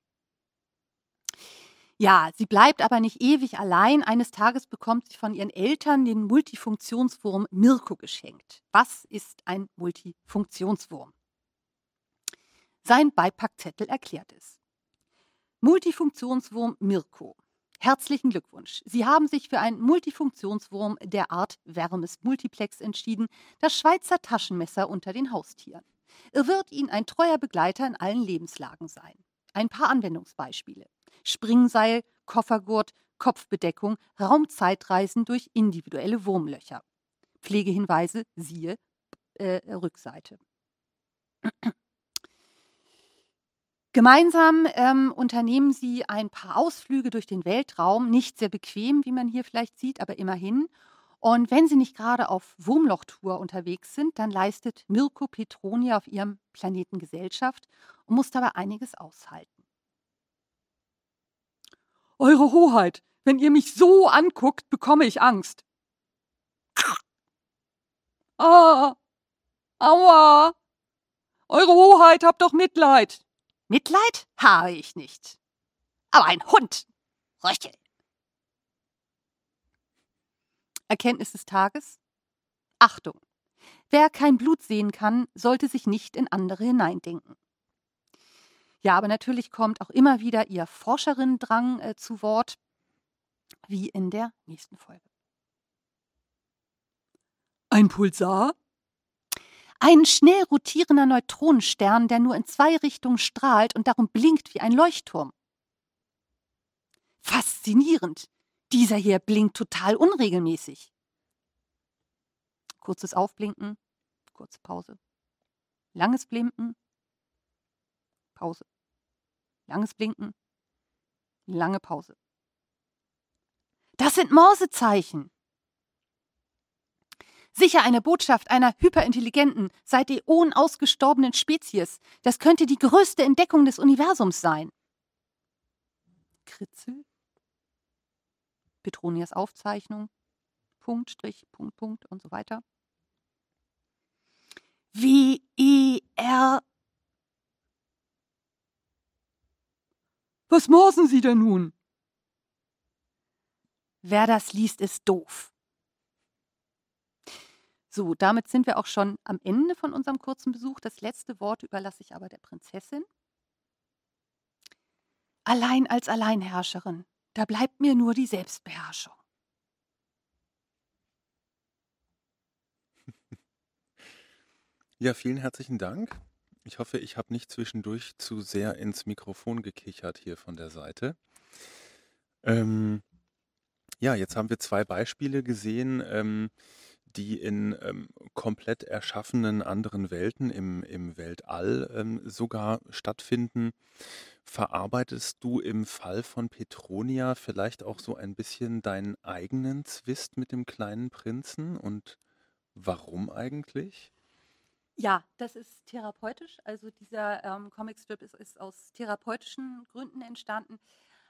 Ja, sie bleibt aber nicht ewig allein. Eines Tages bekommt sie von ihren Eltern den Multifunktionswurm Mirko geschenkt. Was ist ein Multifunktionswurm? Sein Beipackzettel erklärt es. Multifunktionswurm Mirko. Herzlichen Glückwunsch. Sie haben sich für einen Multifunktionswurm der Art Wärmes Multiplex entschieden, das Schweizer Taschenmesser unter den Haustieren. Er wird Ihnen ein treuer Begleiter in allen Lebenslagen sein. Ein paar Anwendungsbeispiele. Springseil, Koffergurt, Kopfbedeckung, Raumzeitreisen durch individuelle Wurmlöcher. Pflegehinweise siehe äh, Rückseite. Gemeinsam ähm, unternehmen sie ein paar Ausflüge durch den Weltraum, nicht sehr bequem, wie man hier vielleicht sieht, aber immerhin. Und wenn sie nicht gerade auf Wurmlochtour unterwegs sind, dann leistet Mirko Petronia auf ihrem Planeten Gesellschaft und muss dabei einiges aushalten. Eure Hoheit, wenn ihr mich so anguckt, bekomme ich Angst. Ah, aua. Eure Hoheit, habt doch Mitleid. Mitleid habe ich nicht. Aber ein Hund. Röchel. Erkenntnis des Tages? Achtung! Wer kein Blut sehen kann, sollte sich nicht in andere hineindenken. Ja, aber natürlich kommt auch immer wieder Ihr Forscherinnendrang äh, zu Wort, wie in der nächsten Folge. Ein Pulsar? Ein schnell rotierender Neutronenstern, der nur in zwei Richtungen strahlt und darum blinkt wie ein Leuchtturm. Faszinierend. Dieser hier blinkt total unregelmäßig. Kurzes Aufblinken, kurze Pause. Langes Blinken, Pause. Langes Blinken, lange Pause. Das sind Morsezeichen. Sicher eine Botschaft einer hyperintelligenten, seit Äonen ausgestorbenen Spezies. Das könnte die größte Entdeckung des Universums sein. Kritzel. Petronias Aufzeichnung. Punkt, Strich, Punkt, Punkt und so weiter. W-E-R. Was morsen Sie denn nun? Wer das liest, ist doof. So, damit sind wir auch schon am Ende von unserem kurzen Besuch. Das letzte Wort überlasse ich aber der Prinzessin. Allein als Alleinherrscherin, da bleibt mir nur die Selbstbeherrschung. Ja, vielen herzlichen Dank. Ich hoffe, ich habe nicht zwischendurch zu sehr ins Mikrofon gekichert hier von der Seite. Ähm, ja, jetzt haben wir zwei Beispiele gesehen. Ähm, die in ähm, komplett erschaffenen anderen Welten im, im Weltall ähm, sogar stattfinden. Verarbeitest du im Fall von Petronia vielleicht auch so ein bisschen deinen eigenen Zwist mit dem kleinen Prinzen und warum eigentlich? Ja, das ist therapeutisch. Also dieser ähm, Comicstrip ist, ist aus therapeutischen Gründen entstanden.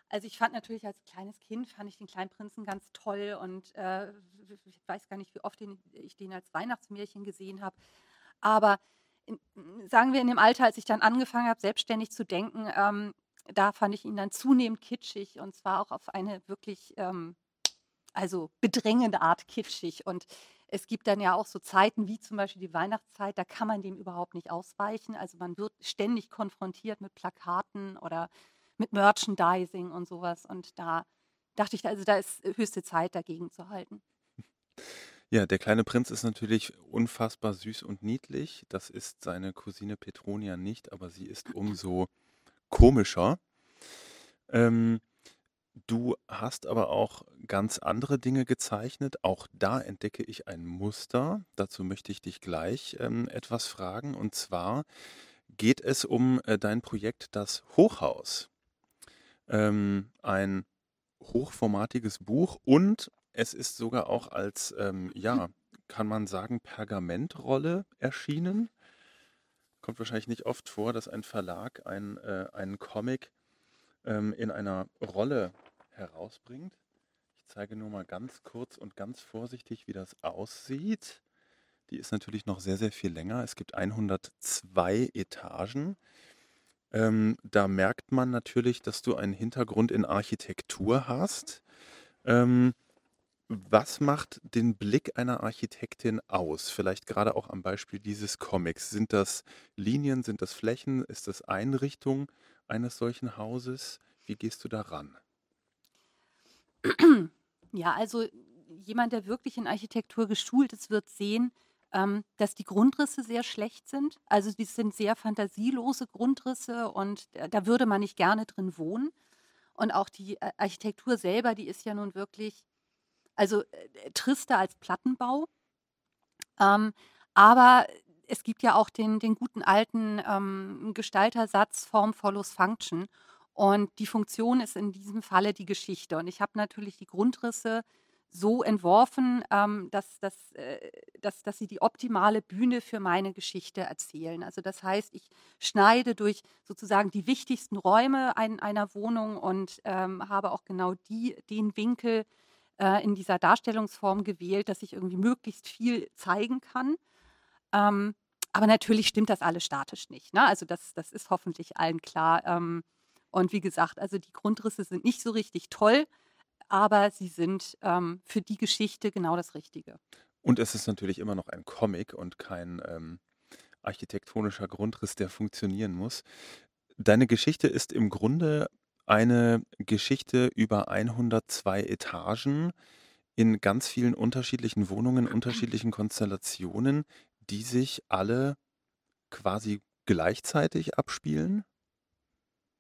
Also ich fand natürlich als kleines Kind, fand ich den kleinen Prinzen ganz toll und äh, ich weiß gar nicht, wie oft den, ich den als Weihnachtsmärchen gesehen habe. Aber in, sagen wir in dem Alter, als ich dann angefangen habe, selbstständig zu denken, ähm, da fand ich ihn dann zunehmend kitschig und zwar auch auf eine wirklich, ähm, also bedrängende Art kitschig. Und es gibt dann ja auch so Zeiten wie zum Beispiel die Weihnachtszeit, da kann man dem überhaupt nicht ausweichen. Also man wird ständig konfrontiert mit Plakaten oder mit Merchandising und sowas. Und da dachte ich, also da ist höchste Zeit, dagegen zu halten. Ja, der kleine Prinz ist natürlich unfassbar süß und niedlich. Das ist seine Cousine Petronia nicht, aber sie ist umso komischer. Ähm, du hast aber auch ganz andere Dinge gezeichnet. Auch da entdecke ich ein Muster. Dazu möchte ich dich gleich ähm, etwas fragen. Und zwar geht es um äh, dein Projekt Das Hochhaus ähm, ein hochformatiges Buch und es ist sogar auch als, ähm, ja, kann man sagen, Pergamentrolle erschienen. Kommt wahrscheinlich nicht oft vor, dass ein Verlag ein, äh, einen Comic ähm, in einer Rolle herausbringt. Ich zeige nur mal ganz kurz und ganz vorsichtig, wie das aussieht. Die ist natürlich noch sehr, sehr viel länger. Es gibt 102 Etagen. Ähm, da merkt man natürlich, dass du einen Hintergrund in Architektur hast. Ähm, was macht den Blick einer Architektin aus? Vielleicht gerade auch am Beispiel dieses Comics. Sind das Linien, sind das Flächen, ist das Einrichtung eines solchen Hauses? Wie gehst du daran? Ja, also jemand, der wirklich in Architektur geschult ist, wird sehen, ähm, dass die Grundrisse sehr schlecht sind. Also die sind sehr fantasielose Grundrisse und da würde man nicht gerne drin wohnen. Und auch die äh, Architektur selber, die ist ja nun wirklich, also äh, trister als Plattenbau. Ähm, aber es gibt ja auch den, den guten alten ähm, Gestaltersatz Form follows Function. Und die Funktion ist in diesem Falle die Geschichte. Und ich habe natürlich die Grundrisse so entworfen, ähm, dass, dass, äh, dass, dass sie die optimale Bühne für meine Geschichte erzählen. Also das heißt, ich schneide durch sozusagen die wichtigsten Räume ein, einer Wohnung und ähm, habe auch genau die, den Winkel äh, in dieser Darstellungsform gewählt, dass ich irgendwie möglichst viel zeigen kann. Ähm, aber natürlich stimmt das alles statisch nicht. Ne? Also das, das ist hoffentlich allen klar. Und wie gesagt, also die Grundrisse sind nicht so richtig toll aber sie sind ähm, für die Geschichte genau das Richtige. Und es ist natürlich immer noch ein Comic und kein ähm, architektonischer Grundriss, der funktionieren muss. Deine Geschichte ist im Grunde eine Geschichte über 102 Etagen in ganz vielen unterschiedlichen Wohnungen, unterschiedlichen Konstellationen, die sich alle quasi gleichzeitig abspielen?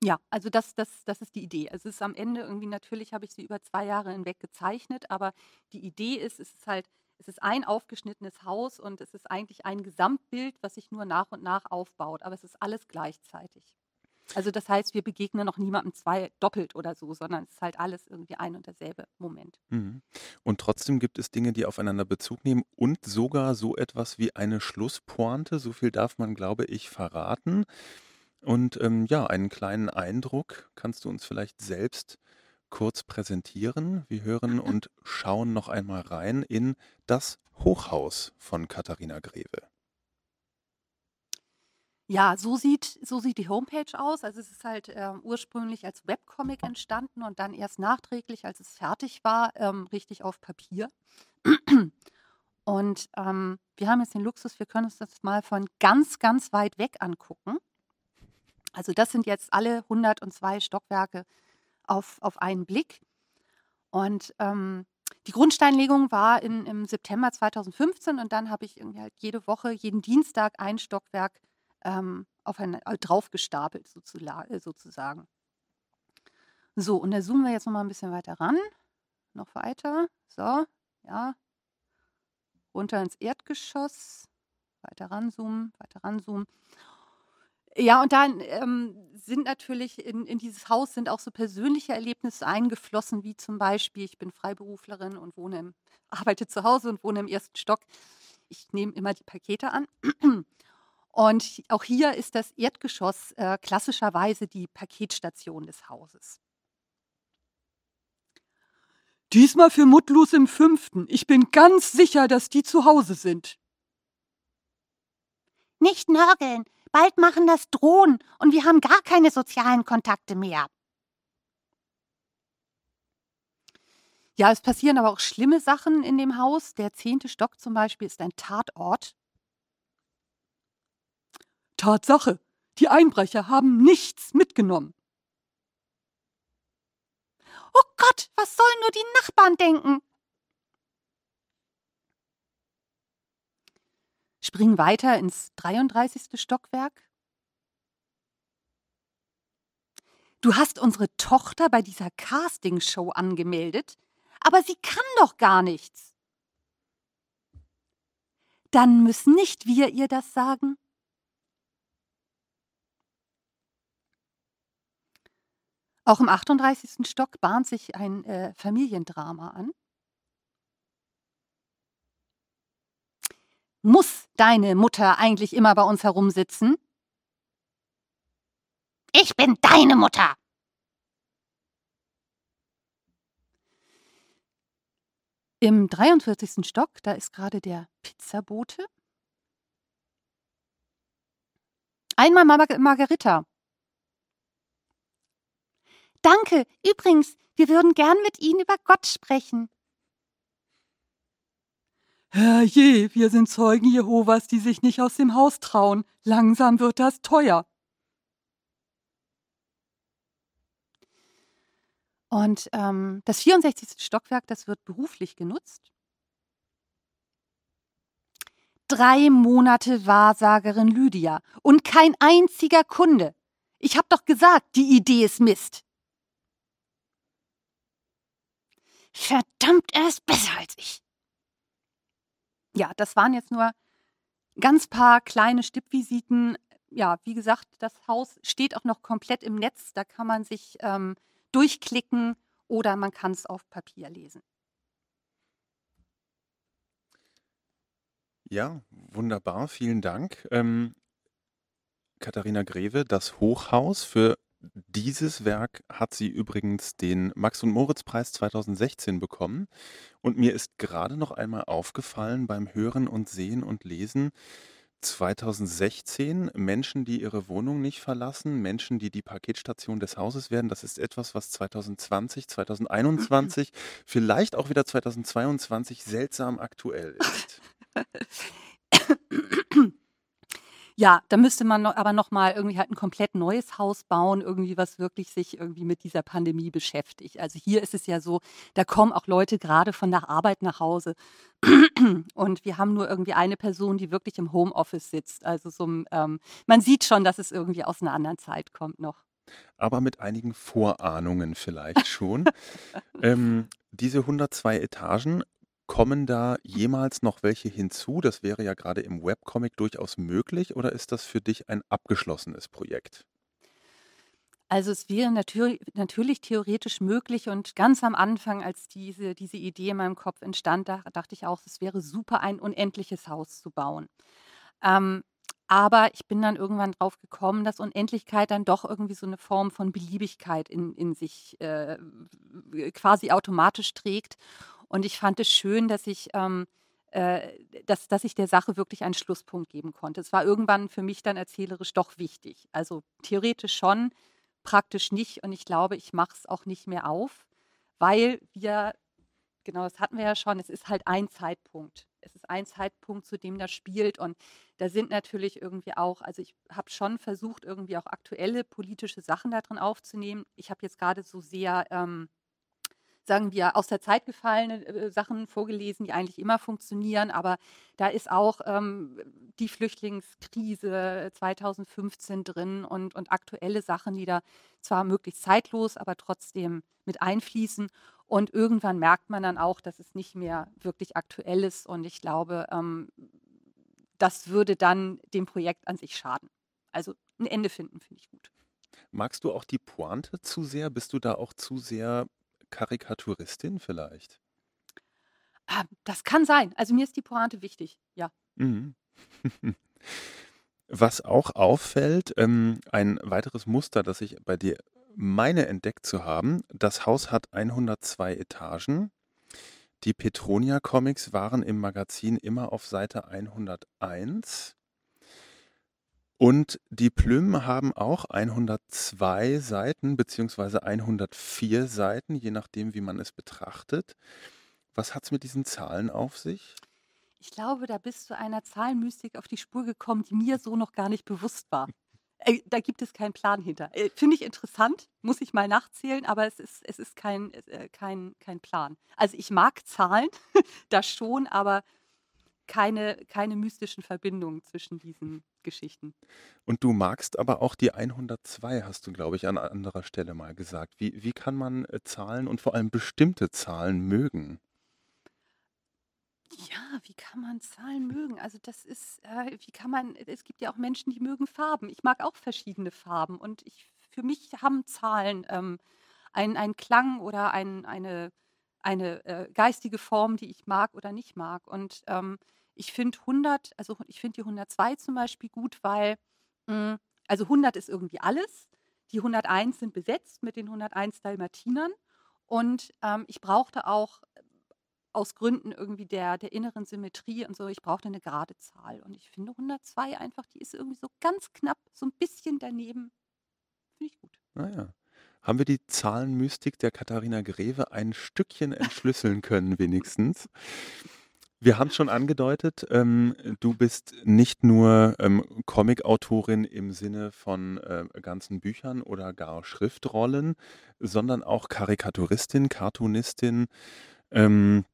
Ja, also das das das ist die Idee. Also, es ist am Ende irgendwie natürlich habe ich sie über zwei Jahre hinweg gezeichnet, aber die Idee ist, es ist halt es ist ein aufgeschnittenes Haus und es ist eigentlich ein Gesamtbild, was sich nur nach und nach aufbaut, aber es ist alles gleichzeitig. Also, das heißt, wir begegnen noch niemandem zwei doppelt oder so, sondern es ist halt alles irgendwie ein und derselbe Moment. Mhm. Und trotzdem gibt es Dinge, die aufeinander Bezug nehmen und sogar so etwas wie eine Schlusspointe. So viel darf man, glaube ich, verraten. Und ähm, ja, einen kleinen Eindruck kannst du uns vielleicht selbst kurz präsentieren. Wir hören und schauen noch einmal rein in das Hochhaus von Katharina Greve. Ja, so sieht, so sieht die Homepage aus. Also es ist halt äh, ursprünglich als Webcomic entstanden und dann erst nachträglich, als es fertig war, ähm, richtig auf Papier. Und ähm, wir haben jetzt den Luxus, wir können uns das mal von ganz, ganz weit weg angucken. Also das sind jetzt alle 102 Stockwerke auf, auf einen Blick. Und ähm, die Grundsteinlegung war in, im September 2015 und dann habe ich irgendwie halt jede Woche, jeden Dienstag ein Stockwerk ähm, auf ein, äh, draufgestapelt äh, sozusagen. So, und da zoomen wir jetzt noch mal ein bisschen weiter ran. Noch weiter. So, ja. Runter ins Erdgeschoss. Weiter ranzoomen, weiter ranzoomen. Ja, und dann ähm, sind natürlich in, in dieses Haus sind auch so persönliche Erlebnisse eingeflossen, wie zum Beispiel, ich bin Freiberuflerin und wohne im, arbeite zu Hause und wohne im ersten Stock. Ich nehme immer die Pakete an. Und auch hier ist das Erdgeschoss äh, klassischerweise die Paketstation des Hauses. Diesmal für Muttlus im fünften. Ich bin ganz sicher, dass die zu Hause sind. Nicht nörgeln. Bald machen das Drohnen und wir haben gar keine sozialen Kontakte mehr. Ja, es passieren aber auch schlimme Sachen in dem Haus. Der zehnte Stock zum Beispiel ist ein Tatort. Tatsache, die Einbrecher haben nichts mitgenommen. Oh Gott, was sollen nur die Nachbarn denken? Springen weiter ins 33. Stockwerk. Du hast unsere Tochter bei dieser Castingshow angemeldet, aber sie kann doch gar nichts. Dann müssen nicht wir ihr das sagen. Auch im 38. Stock bahnt sich ein äh, Familiendrama an. Muss deine Mutter eigentlich immer bei uns herumsitzen? Ich bin deine Mutter. Im 43. Stock, da ist gerade der Pizzabote. Einmal Mar Margarita. Danke. Übrigens, wir würden gern mit Ihnen über Gott sprechen. Herrje, wir sind Zeugen Jehovas, die sich nicht aus dem Haus trauen. Langsam wird das teuer. Und ähm, das 64. Stockwerk, das wird beruflich genutzt. Drei Monate Wahrsagerin Lydia und kein einziger Kunde. Ich hab doch gesagt, die Idee ist Mist. Verdammt, er ist besser als ich. Ja, das waren jetzt nur ganz paar kleine Stippvisiten. Ja, wie gesagt, das Haus steht auch noch komplett im Netz. Da kann man sich ähm, durchklicken oder man kann es auf Papier lesen. Ja, wunderbar, vielen Dank. Ähm, Katharina Greve, das Hochhaus für dieses Werk hat sie übrigens den Max- und Moritz-Preis 2016 bekommen. Und mir ist gerade noch einmal aufgefallen beim Hören und Sehen und Lesen, 2016 Menschen, die ihre Wohnung nicht verlassen, Menschen, die die Paketstation des Hauses werden, das ist etwas, was 2020, 2021, vielleicht auch wieder 2022 seltsam aktuell ist. Ja, da müsste man noch, aber noch mal irgendwie halt ein komplett neues Haus bauen, irgendwie was wirklich sich irgendwie mit dieser Pandemie beschäftigt. Also hier ist es ja so, da kommen auch Leute gerade von der Arbeit nach Hause und wir haben nur irgendwie eine Person, die wirklich im Homeoffice sitzt. Also so, ähm, man sieht schon, dass es irgendwie aus einer anderen Zeit kommt noch. Aber mit einigen Vorahnungen vielleicht schon. ähm, diese 102 Etagen Kommen da jemals noch welche hinzu? Das wäre ja gerade im Webcomic durchaus möglich oder ist das für dich ein abgeschlossenes Projekt? Also es wäre natürlich, natürlich theoretisch möglich und ganz am Anfang, als diese, diese Idee in meinem Kopf entstand, da dachte ich auch, es wäre super, ein unendliches Haus zu bauen. Ähm, aber ich bin dann irgendwann drauf gekommen, dass Unendlichkeit dann doch irgendwie so eine Form von Beliebigkeit in, in sich äh, quasi automatisch trägt. Und ich fand es schön, dass ich, ähm, äh, dass, dass ich der Sache wirklich einen Schlusspunkt geben konnte. Es war irgendwann für mich dann erzählerisch doch wichtig. Also theoretisch schon, praktisch nicht. Und ich glaube, ich mache es auch nicht mehr auf, weil wir, genau das hatten wir ja schon, es ist halt ein Zeitpunkt. Es ist ein Zeitpunkt, zu dem das spielt. Und da sind natürlich irgendwie auch, also ich habe schon versucht, irgendwie auch aktuelle politische Sachen da drin aufzunehmen. Ich habe jetzt gerade so sehr ähm, sagen wir, aus der Zeit gefallene äh, Sachen vorgelesen, die eigentlich immer funktionieren. Aber da ist auch ähm, die Flüchtlingskrise 2015 drin und, und aktuelle Sachen, die da zwar möglichst zeitlos, aber trotzdem mit einfließen. Und irgendwann merkt man dann auch, dass es nicht mehr wirklich aktuell ist. Und ich glaube, ähm, das würde dann dem Projekt an sich schaden. Also ein Ende finden finde ich gut. Magst du auch die Pointe zu sehr? Bist du da auch zu sehr Karikaturistin vielleicht? Ah, das kann sein. Also mir ist die Pointe wichtig, ja. Mhm. Was auch auffällt, ähm, ein weiteres Muster, das ich bei dir meine entdeckt zu haben, das Haus hat 102 Etagen. Die Petronia Comics waren im Magazin immer auf Seite 101. Und die Plüm haben auch 102 Seiten beziehungsweise 104 Seiten, je nachdem, wie man es betrachtet. Was hat es mit diesen Zahlen auf sich? Ich glaube, da bist du einer Zahlenmystik auf die Spur gekommen, die mir so noch gar nicht bewusst war. Äh, da gibt es keinen Plan hinter. Äh, Finde ich interessant, muss ich mal nachzählen, aber es ist, es ist kein, äh, kein, kein Plan. Also ich mag Zahlen, das schon, aber keine, keine mystischen Verbindungen zwischen diesen Geschichten. Und du magst aber auch die 102, hast du, glaube ich, an anderer Stelle mal gesagt. Wie, wie kann man äh, Zahlen und vor allem bestimmte Zahlen mögen? Ja, wie kann man Zahlen mögen? Also das ist, äh, wie kann man, es gibt ja auch Menschen, die mögen Farben. Ich mag auch verschiedene Farben und ich, für mich haben Zahlen ähm, einen, einen Klang oder ein, eine, eine äh, geistige Form, die ich mag oder nicht mag. Und ähm, ich finde 100, also ich finde die 102 zum Beispiel gut, weil, hm, also 100 ist irgendwie alles. Die 101 sind besetzt mit den 101 Dalmatinern. Und ähm, ich brauchte auch äh, aus Gründen irgendwie der, der inneren Symmetrie und so, ich brauchte eine gerade Zahl. Und ich finde 102 einfach, die ist irgendwie so ganz knapp, so ein bisschen daneben. Finde ich gut. Naja. Ah Haben wir die Zahlenmystik der Katharina Greve ein Stückchen entschlüsseln können, wenigstens? Wir haben es schon angedeutet, ähm, du bist nicht nur ähm, Comic-Autorin im Sinne von äh, ganzen Büchern oder gar Schriftrollen, sondern auch Karikaturistin, Cartoonistin. Ähm,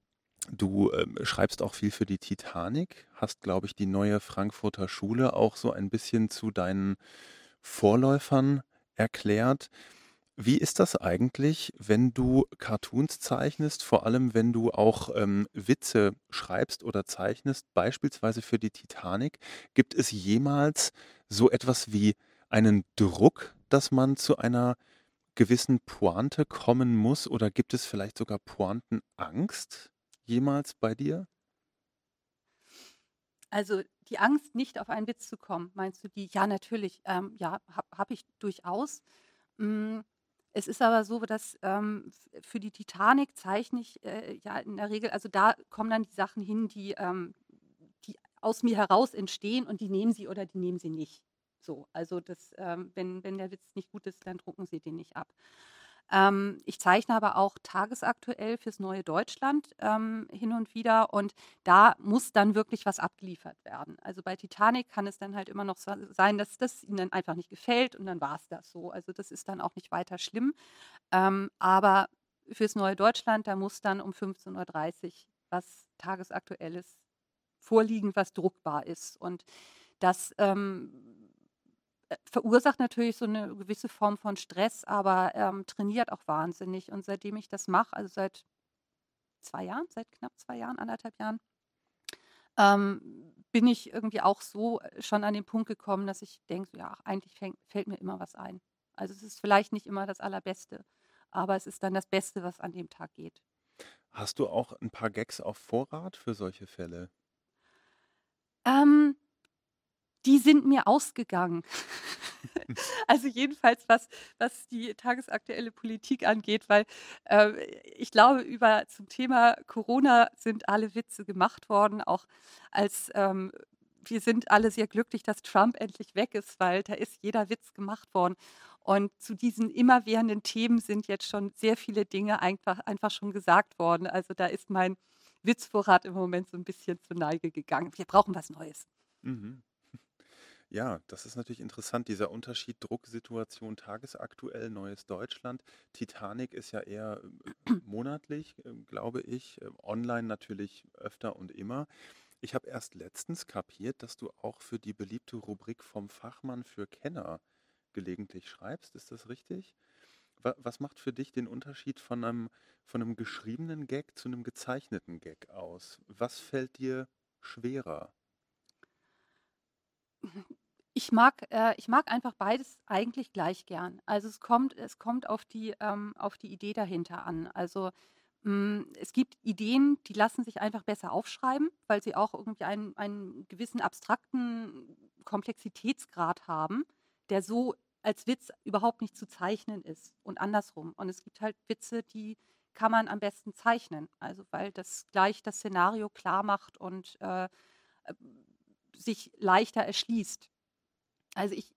du ähm, schreibst auch viel für die Titanic, hast, glaube ich, die neue Frankfurter Schule auch so ein bisschen zu deinen Vorläufern erklärt. Wie ist das eigentlich, wenn du Cartoons zeichnest, vor allem wenn du auch ähm, Witze schreibst oder zeichnest, beispielsweise für die Titanic? Gibt es jemals so etwas wie einen Druck, dass man zu einer gewissen Pointe kommen muss oder gibt es vielleicht sogar Pointenangst jemals bei dir? Also die Angst, nicht auf einen Witz zu kommen, meinst du die? Ja, natürlich. Ähm, ja, habe hab ich durchaus. Mm, es ist aber so, dass ähm, für die Titanic zeichne ich äh, ja in der Regel, also da kommen dann die Sachen hin, die, ähm, die aus mir heraus entstehen und die nehmen sie oder die nehmen sie nicht. So, also das, ähm, wenn, wenn der Witz nicht gut ist, dann drucken sie den nicht ab. Ähm, ich zeichne aber auch tagesaktuell fürs Neue Deutschland ähm, hin und wieder und da muss dann wirklich was abgeliefert werden. Also bei Titanic kann es dann halt immer noch so sein, dass das ihnen einfach nicht gefällt und dann war es das so. Also das ist dann auch nicht weiter schlimm. Ähm, aber fürs Neue Deutschland, da muss dann um 15.30 Uhr was Tagesaktuelles vorliegen, was druckbar ist. Und das ähm, äh, verursacht natürlich so eine gewisse Form von Stress, aber ähm, trainiert auch wahnsinnig. Und seitdem ich das mache, also seit zwei Jahren, seit knapp zwei Jahren, anderthalb Jahren, ähm, bin ich irgendwie auch so äh, schon an den Punkt gekommen, dass ich denke, ja, eigentlich fäng, fällt mir immer was ein. Also es ist vielleicht nicht immer das Allerbeste, aber es ist dann das Beste, was an dem Tag geht. Hast du auch ein paar Gags auf Vorrat für solche Fälle? Ähm, die sind mir ausgegangen. also jedenfalls was, was die tagesaktuelle Politik angeht, weil äh, ich glaube, über zum Thema Corona sind alle Witze gemacht worden, auch als ähm, wir sind alle sehr glücklich, dass Trump endlich weg ist, weil da ist jeder Witz gemacht worden. Und zu diesen immerwährenden Themen sind jetzt schon sehr viele Dinge einfach, einfach schon gesagt worden. Also da ist mein Witzvorrat im Moment so ein bisschen zur Neige gegangen. Wir brauchen was Neues. Mhm. Ja, das ist natürlich interessant, dieser Unterschied Drucksituation tagesaktuell, Neues Deutschland. Titanic ist ja eher äh, monatlich, äh, glaube ich, äh, online natürlich öfter und immer. Ich habe erst letztens kapiert, dass du auch für die beliebte Rubrik vom Fachmann für Kenner gelegentlich schreibst. Ist das richtig? Was macht für dich den Unterschied von einem, von einem geschriebenen Gag zu einem gezeichneten Gag aus? Was fällt dir schwerer? Ich mag, äh, ich mag einfach beides eigentlich gleich gern. Also es kommt, es kommt auf die, ähm, auf die Idee dahinter an. Also mh, hm, es gibt Ideen, die lassen sich einfach besser aufschreiben, weil sie auch irgendwie einen, einen gewissen abstrakten Komplexitätsgrad haben, der so als Witz überhaupt nicht zu zeichnen ist und andersrum. Und es gibt halt Witze, die kann man am besten zeichnen, also weil das gleich das Szenario klar macht und äh, äh sich leichter erschließt. Also ich,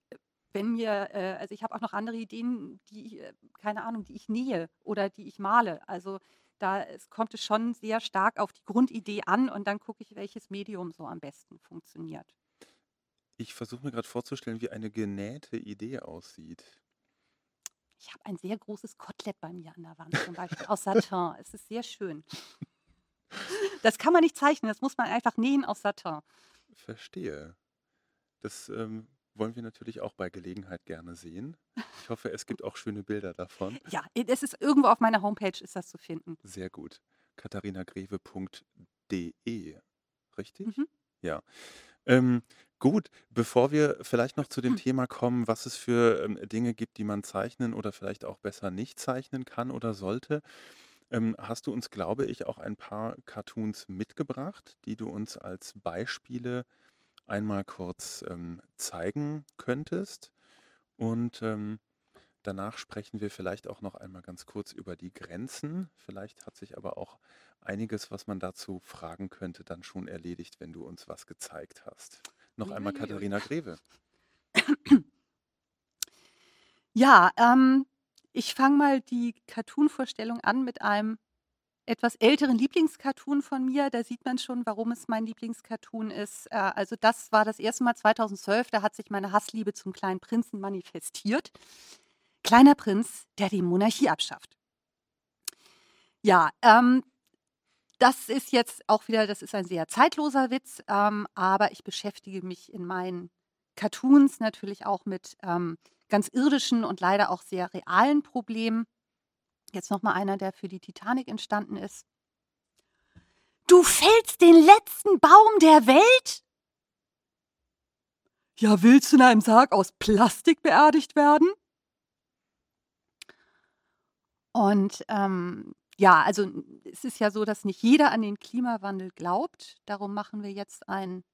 wenn mir, äh, also ich habe auch noch andere Ideen, die, äh, keine Ahnung, die ich nähe oder die ich male. Also da es kommt es schon sehr stark auf die Grundidee an und dann gucke ich, welches Medium so am besten funktioniert. Ich versuche mir gerade vorzustellen, wie eine genähte Idee aussieht. Ich habe ein sehr großes Kotelett bei mir an der Wand, zum Beispiel aus Satin. es ist sehr schön. Das kann man nicht zeichnen, das muss man einfach nähen aus Satin. Verstehe. Das ähm, wollen wir natürlich auch bei Gelegenheit gerne sehen. Ich hoffe, es gibt auch schöne Bilder davon. Ja, es ist irgendwo auf meiner Homepage ist das zu finden. Sehr gut. katharinagreve.de, richtig? Mhm. Ja. Ähm, gut, bevor wir vielleicht noch zu dem hm. Thema kommen, was es für ähm, Dinge gibt, die man zeichnen oder vielleicht auch besser nicht zeichnen kann oder sollte, ähm, hast du uns, glaube ich, auch ein paar Cartoons mitgebracht, die du uns als Beispiele einmal kurz ähm, zeigen könntest. Und ähm, danach sprechen wir vielleicht auch noch einmal ganz kurz über die Grenzen. Vielleicht hat sich aber auch einiges, was man dazu fragen könnte, dann schon erledigt, wenn du uns was gezeigt hast. Noch einmal Katharina Greve. Ja, ähm, ich fange mal die Cartoon-Vorstellung an mit einem etwas älteren Lieblingscartoon von mir. Da sieht man schon, warum es mein Lieblingscartoon ist. Äh, also das war das erste Mal 2012, da hat sich meine Hassliebe zum kleinen Prinzen manifestiert. Kleiner Prinz, der die Monarchie abschafft. Ja, ähm, das ist jetzt auch wieder, das ist ein sehr zeitloser Witz, ähm, aber ich beschäftige mich in meinen Cartoons natürlich auch mit ähm, ganz irdischen und leider auch sehr realen Problemen. Jetzt nochmal einer, der für die Titanic entstanden ist. Du fällst den letzten Baum der Welt? Ja, willst du in einem Sarg aus Plastik beerdigt werden? Und ähm, ja, also es ist ja so, dass nicht jeder an den Klimawandel glaubt. Darum machen wir jetzt einen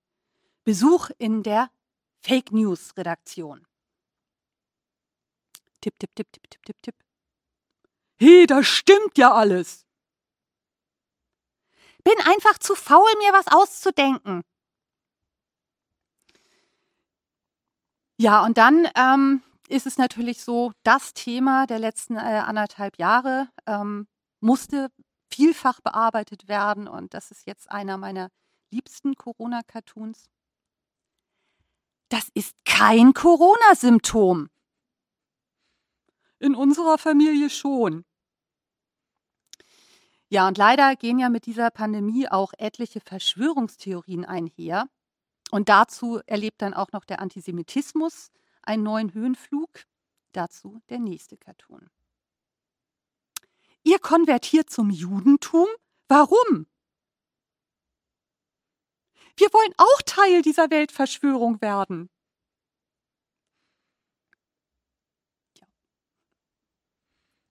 Besuch in der Fake News Redaktion. Tipp, tipp, tipp, tipp, tipp, tipp, tipp. Hey, das stimmt ja alles. Bin einfach zu faul, mir was auszudenken. Ja, und dann ähm, ist es natürlich so, das Thema der letzten äh, anderthalb Jahre ähm, musste vielfach bearbeitet werden und das ist jetzt einer meiner liebsten Corona-Cartoons. Das ist kein Corona-Symptom. In unserer Familie schon. Ja, und leider gehen ja mit dieser Pandemie auch etliche Verschwörungstheorien einher. Und dazu erlebt dann auch noch der Antisemitismus einen neuen Höhenflug. Dazu der nächste Cartoon. Ihr konvertiert zum Judentum? Warum? Wir wollen auch Teil dieser Weltverschwörung werden.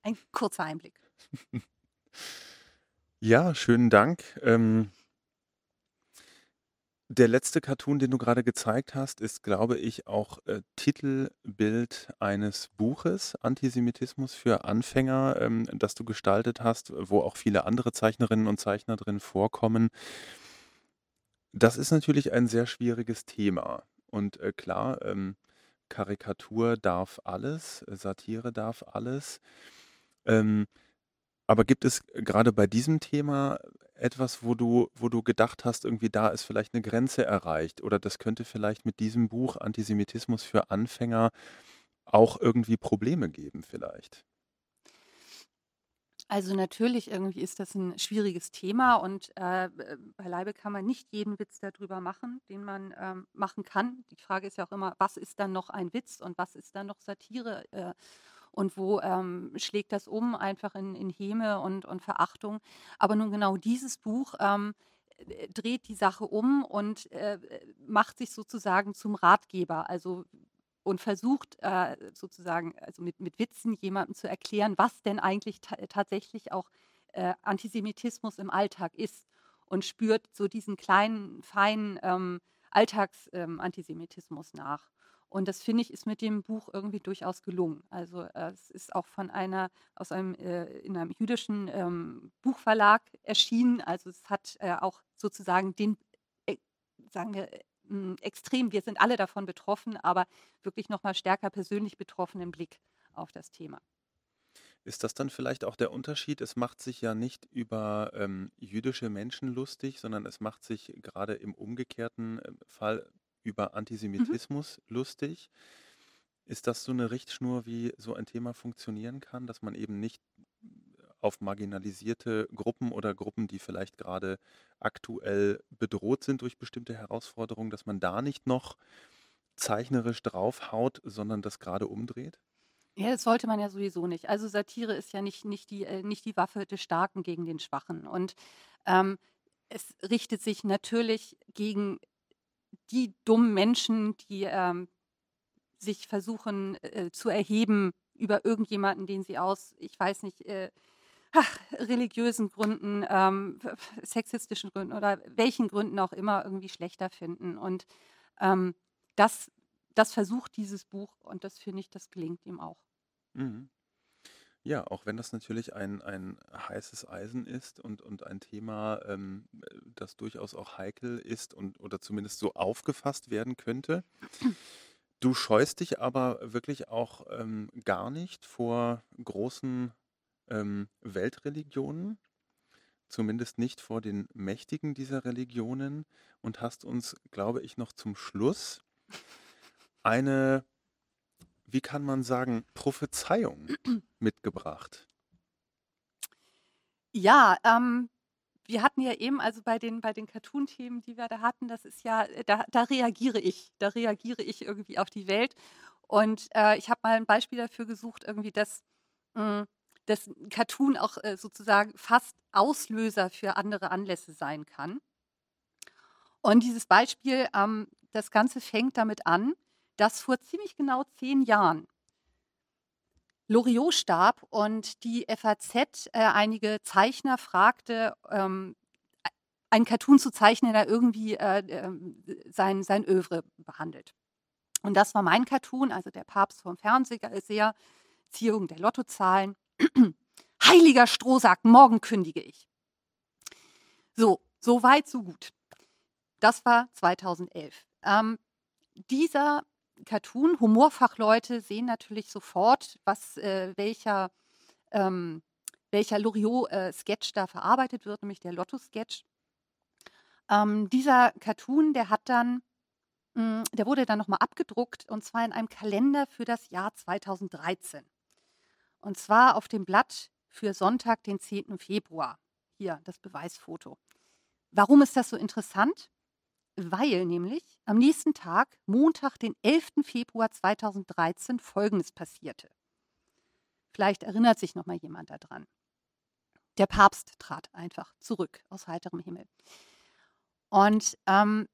Ein kurzer Einblick. Ja, schönen Dank. Ähm, der letzte Cartoon, den du gerade gezeigt hast, ist, glaube ich, auch äh, Titelbild eines Buches Antisemitismus für Anfänger, ähm, das du gestaltet hast, wo auch viele andere Zeichnerinnen und Zeichner drin vorkommen. Das ist natürlich ein sehr schwieriges Thema. Und äh, klar, ähm, Karikatur darf alles, Satire darf alles. Ähm, aber gibt es gerade bei diesem Thema etwas, wo du wo du gedacht hast, irgendwie da ist vielleicht eine Grenze erreicht oder das könnte vielleicht mit diesem Buch Antisemitismus für Anfänger auch irgendwie Probleme geben vielleicht? Also natürlich irgendwie ist das ein schwieriges Thema und äh, beileibe kann man nicht jeden Witz darüber machen, den man ähm, machen kann. Die Frage ist ja auch immer, was ist dann noch ein Witz und was ist dann noch Satire? Äh, und wo ähm, schlägt das um, einfach in, in Häme und, und Verachtung. Aber nun genau dieses Buch ähm, äh, dreht die Sache um und äh, macht sich sozusagen zum Ratgeber. Also und versucht äh, sozusagen also mit, mit Witzen jemandem zu erklären, was denn eigentlich ta tatsächlich auch äh, Antisemitismus im Alltag ist und spürt so diesen kleinen, feinen ähm, Alltagsantisemitismus ähm, nach. Und das finde ich ist mit dem Buch irgendwie durchaus gelungen. Also äh, es ist auch von einer aus einem äh, in einem jüdischen ähm, Buchverlag erschienen. Also es hat äh, auch sozusagen den äh, sagen wir hm, extrem. Wir sind alle davon betroffen, aber wirklich noch mal stärker persönlich betroffenen Blick auf das Thema. Ist das dann vielleicht auch der Unterschied? Es macht sich ja nicht über ähm, jüdische Menschen lustig, sondern es macht sich gerade im umgekehrten äh, Fall über Mhm. Antisemitismus lustig. Ist das so eine Richtschnur, wie so ein Thema funktionieren kann, dass man eben nicht auf marginalisierte Gruppen oder Gruppen, die vielleicht gerade aktuell bedroht sind durch bestimmte Herausforderungen, dass man da nicht noch zeichnerisch draufhaut, sondern das gerade umdreht? Ja, das sollte man ja sowieso nicht. Also Satire ist ja nicht, nicht, die, äh, nicht die Waffe des Starken gegen den Schwachen. Und ähm, es richtet sich natürlich gegen die dummen Menschen, die ähm, sich versuchen äh, zu erheben über irgendjemanden, den sie aus, ich weiß nicht, äh, ach, religiösen Gründen, ähm, sexistischen Gründen oder welchen Gründen auch immer irgendwie schlechter finden. Und ähm, das, das versucht dieses Buch und das finde ich, das gelingt ihm auch. Mhm. Ja, auch wenn das natürlich ein, ein heißes Eisen ist und, und ein Thema, ähm, das durchaus auch heikel ist und oder zumindest so aufgefasst werden könnte. Du scheust dich aber wirklich auch ähm, gar nicht vor großen ähm, Weltreligionen, zumindest nicht vor den Mächtigen dieser Religionen und hast uns, glaube ich, noch zum Schluss eine wie kann man sagen, Prophezeiung mitgebracht. Ja, ähm, wir hatten ja eben, also bei den, bei den Cartoon-Themen, die wir da hatten, das ist ja, äh, da, da reagiere ich, da reagiere ich irgendwie auf die Welt. Und äh, ich habe mal ein Beispiel dafür gesucht, irgendwie, dass, mh, hm, dass Cartoon auch äh, sozusagen fast Auslöser für andere Anlässe sein kann. Und dieses Beispiel, ähm, das Ganze fängt damit an, dass vor ziemlich genau zehn Jahren Loriot starb und die FAZ äh, einige Zeichner fragte, ähm, einen Cartoon zu zeichnen, der irgendwie äh, ähm, sein, sein Övre behandelt. Und das war mein Cartoon, also der Papst vom Fernseher, Ziehung der Lottozahlen. Heiliger Strohsack, morgen kündige ich. So, so weit, so gut. Das war 2011. Ähm, dieser Cartoon. Humorfachleute sehen natürlich sofort, was äh, welcher, ähm, welcher Loriot-Sketch da verarbeitet wird, nämlich der Lotto-Sketch. Ähm, dieser Cartoon, der hat dann, mh, der wurde dann nochmal abgedruckt und zwar in einem Kalender für das Jahr 2013. Und zwar auf dem Blatt für Sonntag, den 10. Februar. Hier das Beweisfoto. Warum ist das so interessant? Weil nämlich am nächsten Tag, Montag, den 11. Februar 2013, Folgendes passierte. Vielleicht erinnert sich noch mal jemand daran. Der Papst trat einfach zurück aus heiterem Himmel. Und ähm,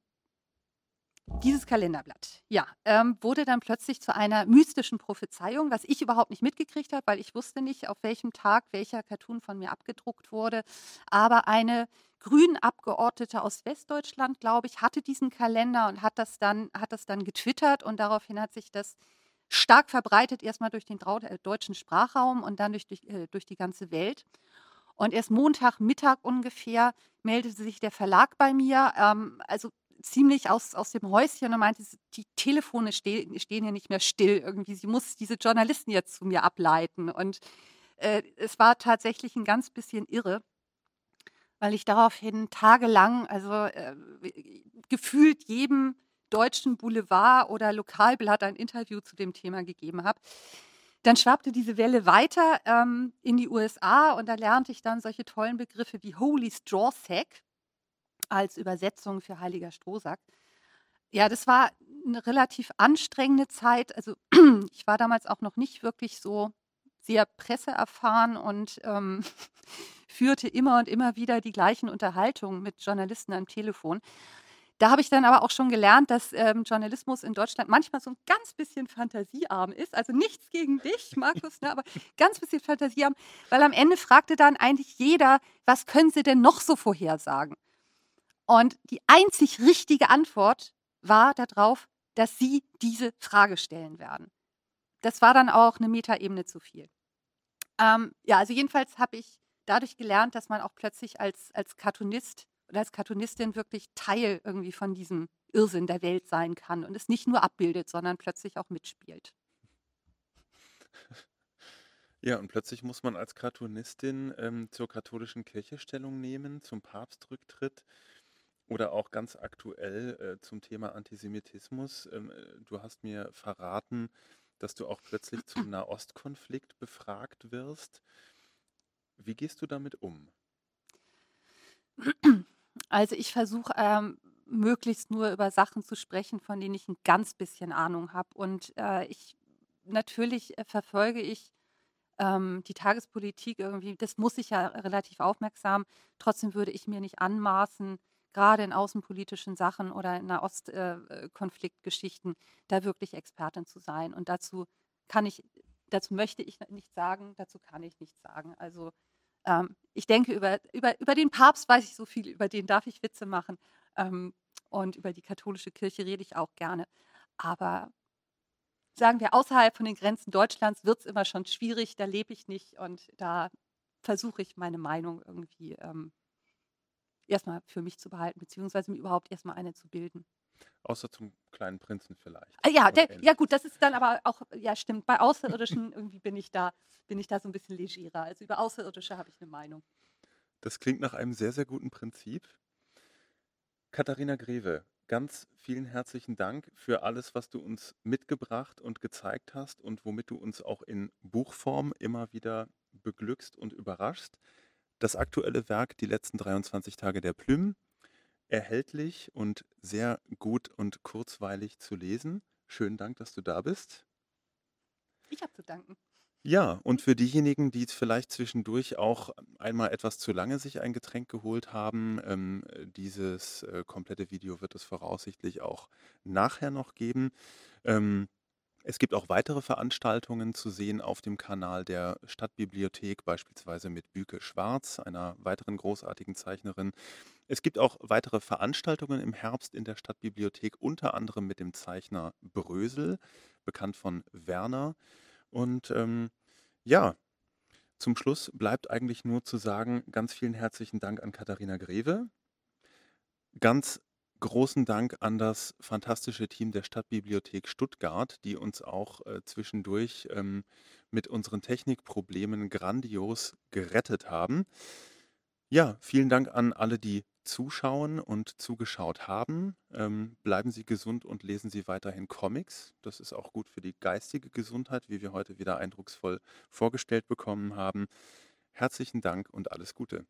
dieses Kalenderblatt, ja, ähm, wurde dann plötzlich zu einer mystischen Prophezeiung, was ich überhaupt nicht mitgekriegt habe, weil ich wusste nicht, auf welchem Tag welcher Cartoon von mir abgedruckt wurde. Aber eine grünen Abgeordnete aus Westdeutschland, glaube ich, hatte diesen Kalender und hat das dann, hat das dann getwittert und daraufhin hat sich das stark verbreitet, erstmal durch den äh, deutschen Sprachraum und dann durch, durch, äh, durch die ganze Welt. Und erst Montagmittag ungefähr meldete sich der Verlag bei mir. Ähm, also ziemlich aus, aus dem Häuschen und meinte, die Telefone ste stehen ja nicht mehr still irgendwie. Sie muss diese Journalisten jetzt zu mir ableiten. Und äh, es war tatsächlich ein ganz bisschen irre, weil ich daraufhin tagelang, also äh, gefühlt jedem deutschen Boulevard oder Lokalblatt ein Interview zu dem Thema gegeben habe. Dann schwappte diese Welle weiter ähm, in die USA und da lernte ich dann solche tollen Begriffe wie Holy Straw Sack als Übersetzung für Heiliger Strohsack. Ja, das war eine relativ anstrengende Zeit. Also ich war damals auch noch nicht wirklich so sehr presseerfahren und ähm, führte immer und immer wieder die gleichen Unterhaltungen mit Journalisten am Telefon. Da habe ich dann aber auch schon gelernt, dass ähm, Journalismus in Deutschland manchmal so ein ganz bisschen fantasiearm ist. Also nichts gegen dich, Markus, ne, aber ganz bisschen fantasiearm, weil am Ende fragte dann eigentlich jeder, was können Sie denn noch so vorhersagen? Und die einzig richtige Antwort war darauf, dass sie diese Frage stellen werden. Das war dann auch eine Metaebene zu viel. Ähm, ja, also jedenfalls habe ich dadurch gelernt, dass man auch plötzlich als, als Cartoonist oder als Cartoonistin wirklich Teil irgendwie von diesem Irrsinn der Welt sein kann und es nicht nur abbildet, sondern plötzlich auch mitspielt. Ja, und plötzlich muss man als Cartoonistin ähm, zur katholischen Kirche Stellung nehmen, zum Papstrücktritt. Oder auch ganz aktuell äh, zum Thema Antisemitismus. Ähm, äh, du hast mir verraten, dass du auch plötzlich zum Nahostkonflikt befragt wirst. Wie gehst du damit um? Also ich versuche ähm, möglichst nur über Sachen zu sprechen, von denen ich ein ganz bisschen Ahnung habe. Und äh, ich natürlich äh, verfolge ich ähm, die Tagespolitik irgendwie, das muss ich ja relativ aufmerksam. Trotzdem würde ich mir nicht anmaßen, gerade in außenpolitischen Sachen oder in Nahostkonfliktgeschichten, äh, da wirklich Expertin zu sein. Und dazu kann ich, dazu möchte ich nichts sagen, dazu kann ich nichts sagen. Also ähm, ich denke, über, über, über den Papst weiß ich so viel, über den darf ich Witze machen. Ähm, und über die katholische Kirche rede ich auch gerne. Aber sagen wir, außerhalb von den Grenzen Deutschlands wird es immer schon schwierig, da lebe ich nicht und da versuche ich meine Meinung irgendwie ähm, erstmal für mich zu behalten, beziehungsweise mir überhaupt erstmal eine zu bilden. Außer zum kleinen Prinzen vielleicht. Ah, ja, der, ja gut, das ist dann aber auch, ja stimmt, bei Außerirdischen irgendwie bin ich da, bin ich da so ein bisschen legerer. Also über Außerirdische habe ich eine Meinung. Das klingt nach einem sehr, sehr guten Prinzip. Katharina Greve, ganz vielen herzlichen Dank für alles, was du uns mitgebracht und gezeigt hast und womit du uns auch in Buchform immer wieder beglückst und überraschst. Das aktuelle Werk Die letzten 23 Tage der Plüm, erhältlich und sehr gut und kurzweilig zu lesen. Schönen Dank, dass du da bist. Ich habe zu danken. Ja, und für diejenigen, die vielleicht zwischendurch auch einmal etwas zu lange sich ein Getränk geholt haben, ähm, dieses äh, komplette Video wird es voraussichtlich auch nachher noch geben. Ähm, es gibt auch weitere Veranstaltungen zu sehen auf dem Kanal der Stadtbibliothek, beispielsweise mit Büke Schwarz, einer weiteren großartigen Zeichnerin. Es gibt auch weitere Veranstaltungen im Herbst in der Stadtbibliothek, unter anderem mit dem Zeichner Brösel, bekannt von Werner. Und ähm, ja, zum Schluss bleibt eigentlich nur zu sagen, ganz vielen herzlichen Dank an Katharina Greve. Ganz großen Dank an das fantastische Team der Stadtbibliothek Stuttgart, die uns auch äh, zwischendurch ähm, mit unseren Technikproblemen grandios gerettet haben. Ja, vielen Dank an alle, die zuschauen und zugeschaut haben. Ähm, bleiben Sie gesund und lesen Sie weiterhin Comics. Das ist auch gut für die geistige Gesundheit, wie wir heute wieder eindrucksvoll vorgestellt bekommen haben. Herzlichen Dank und alles Gute.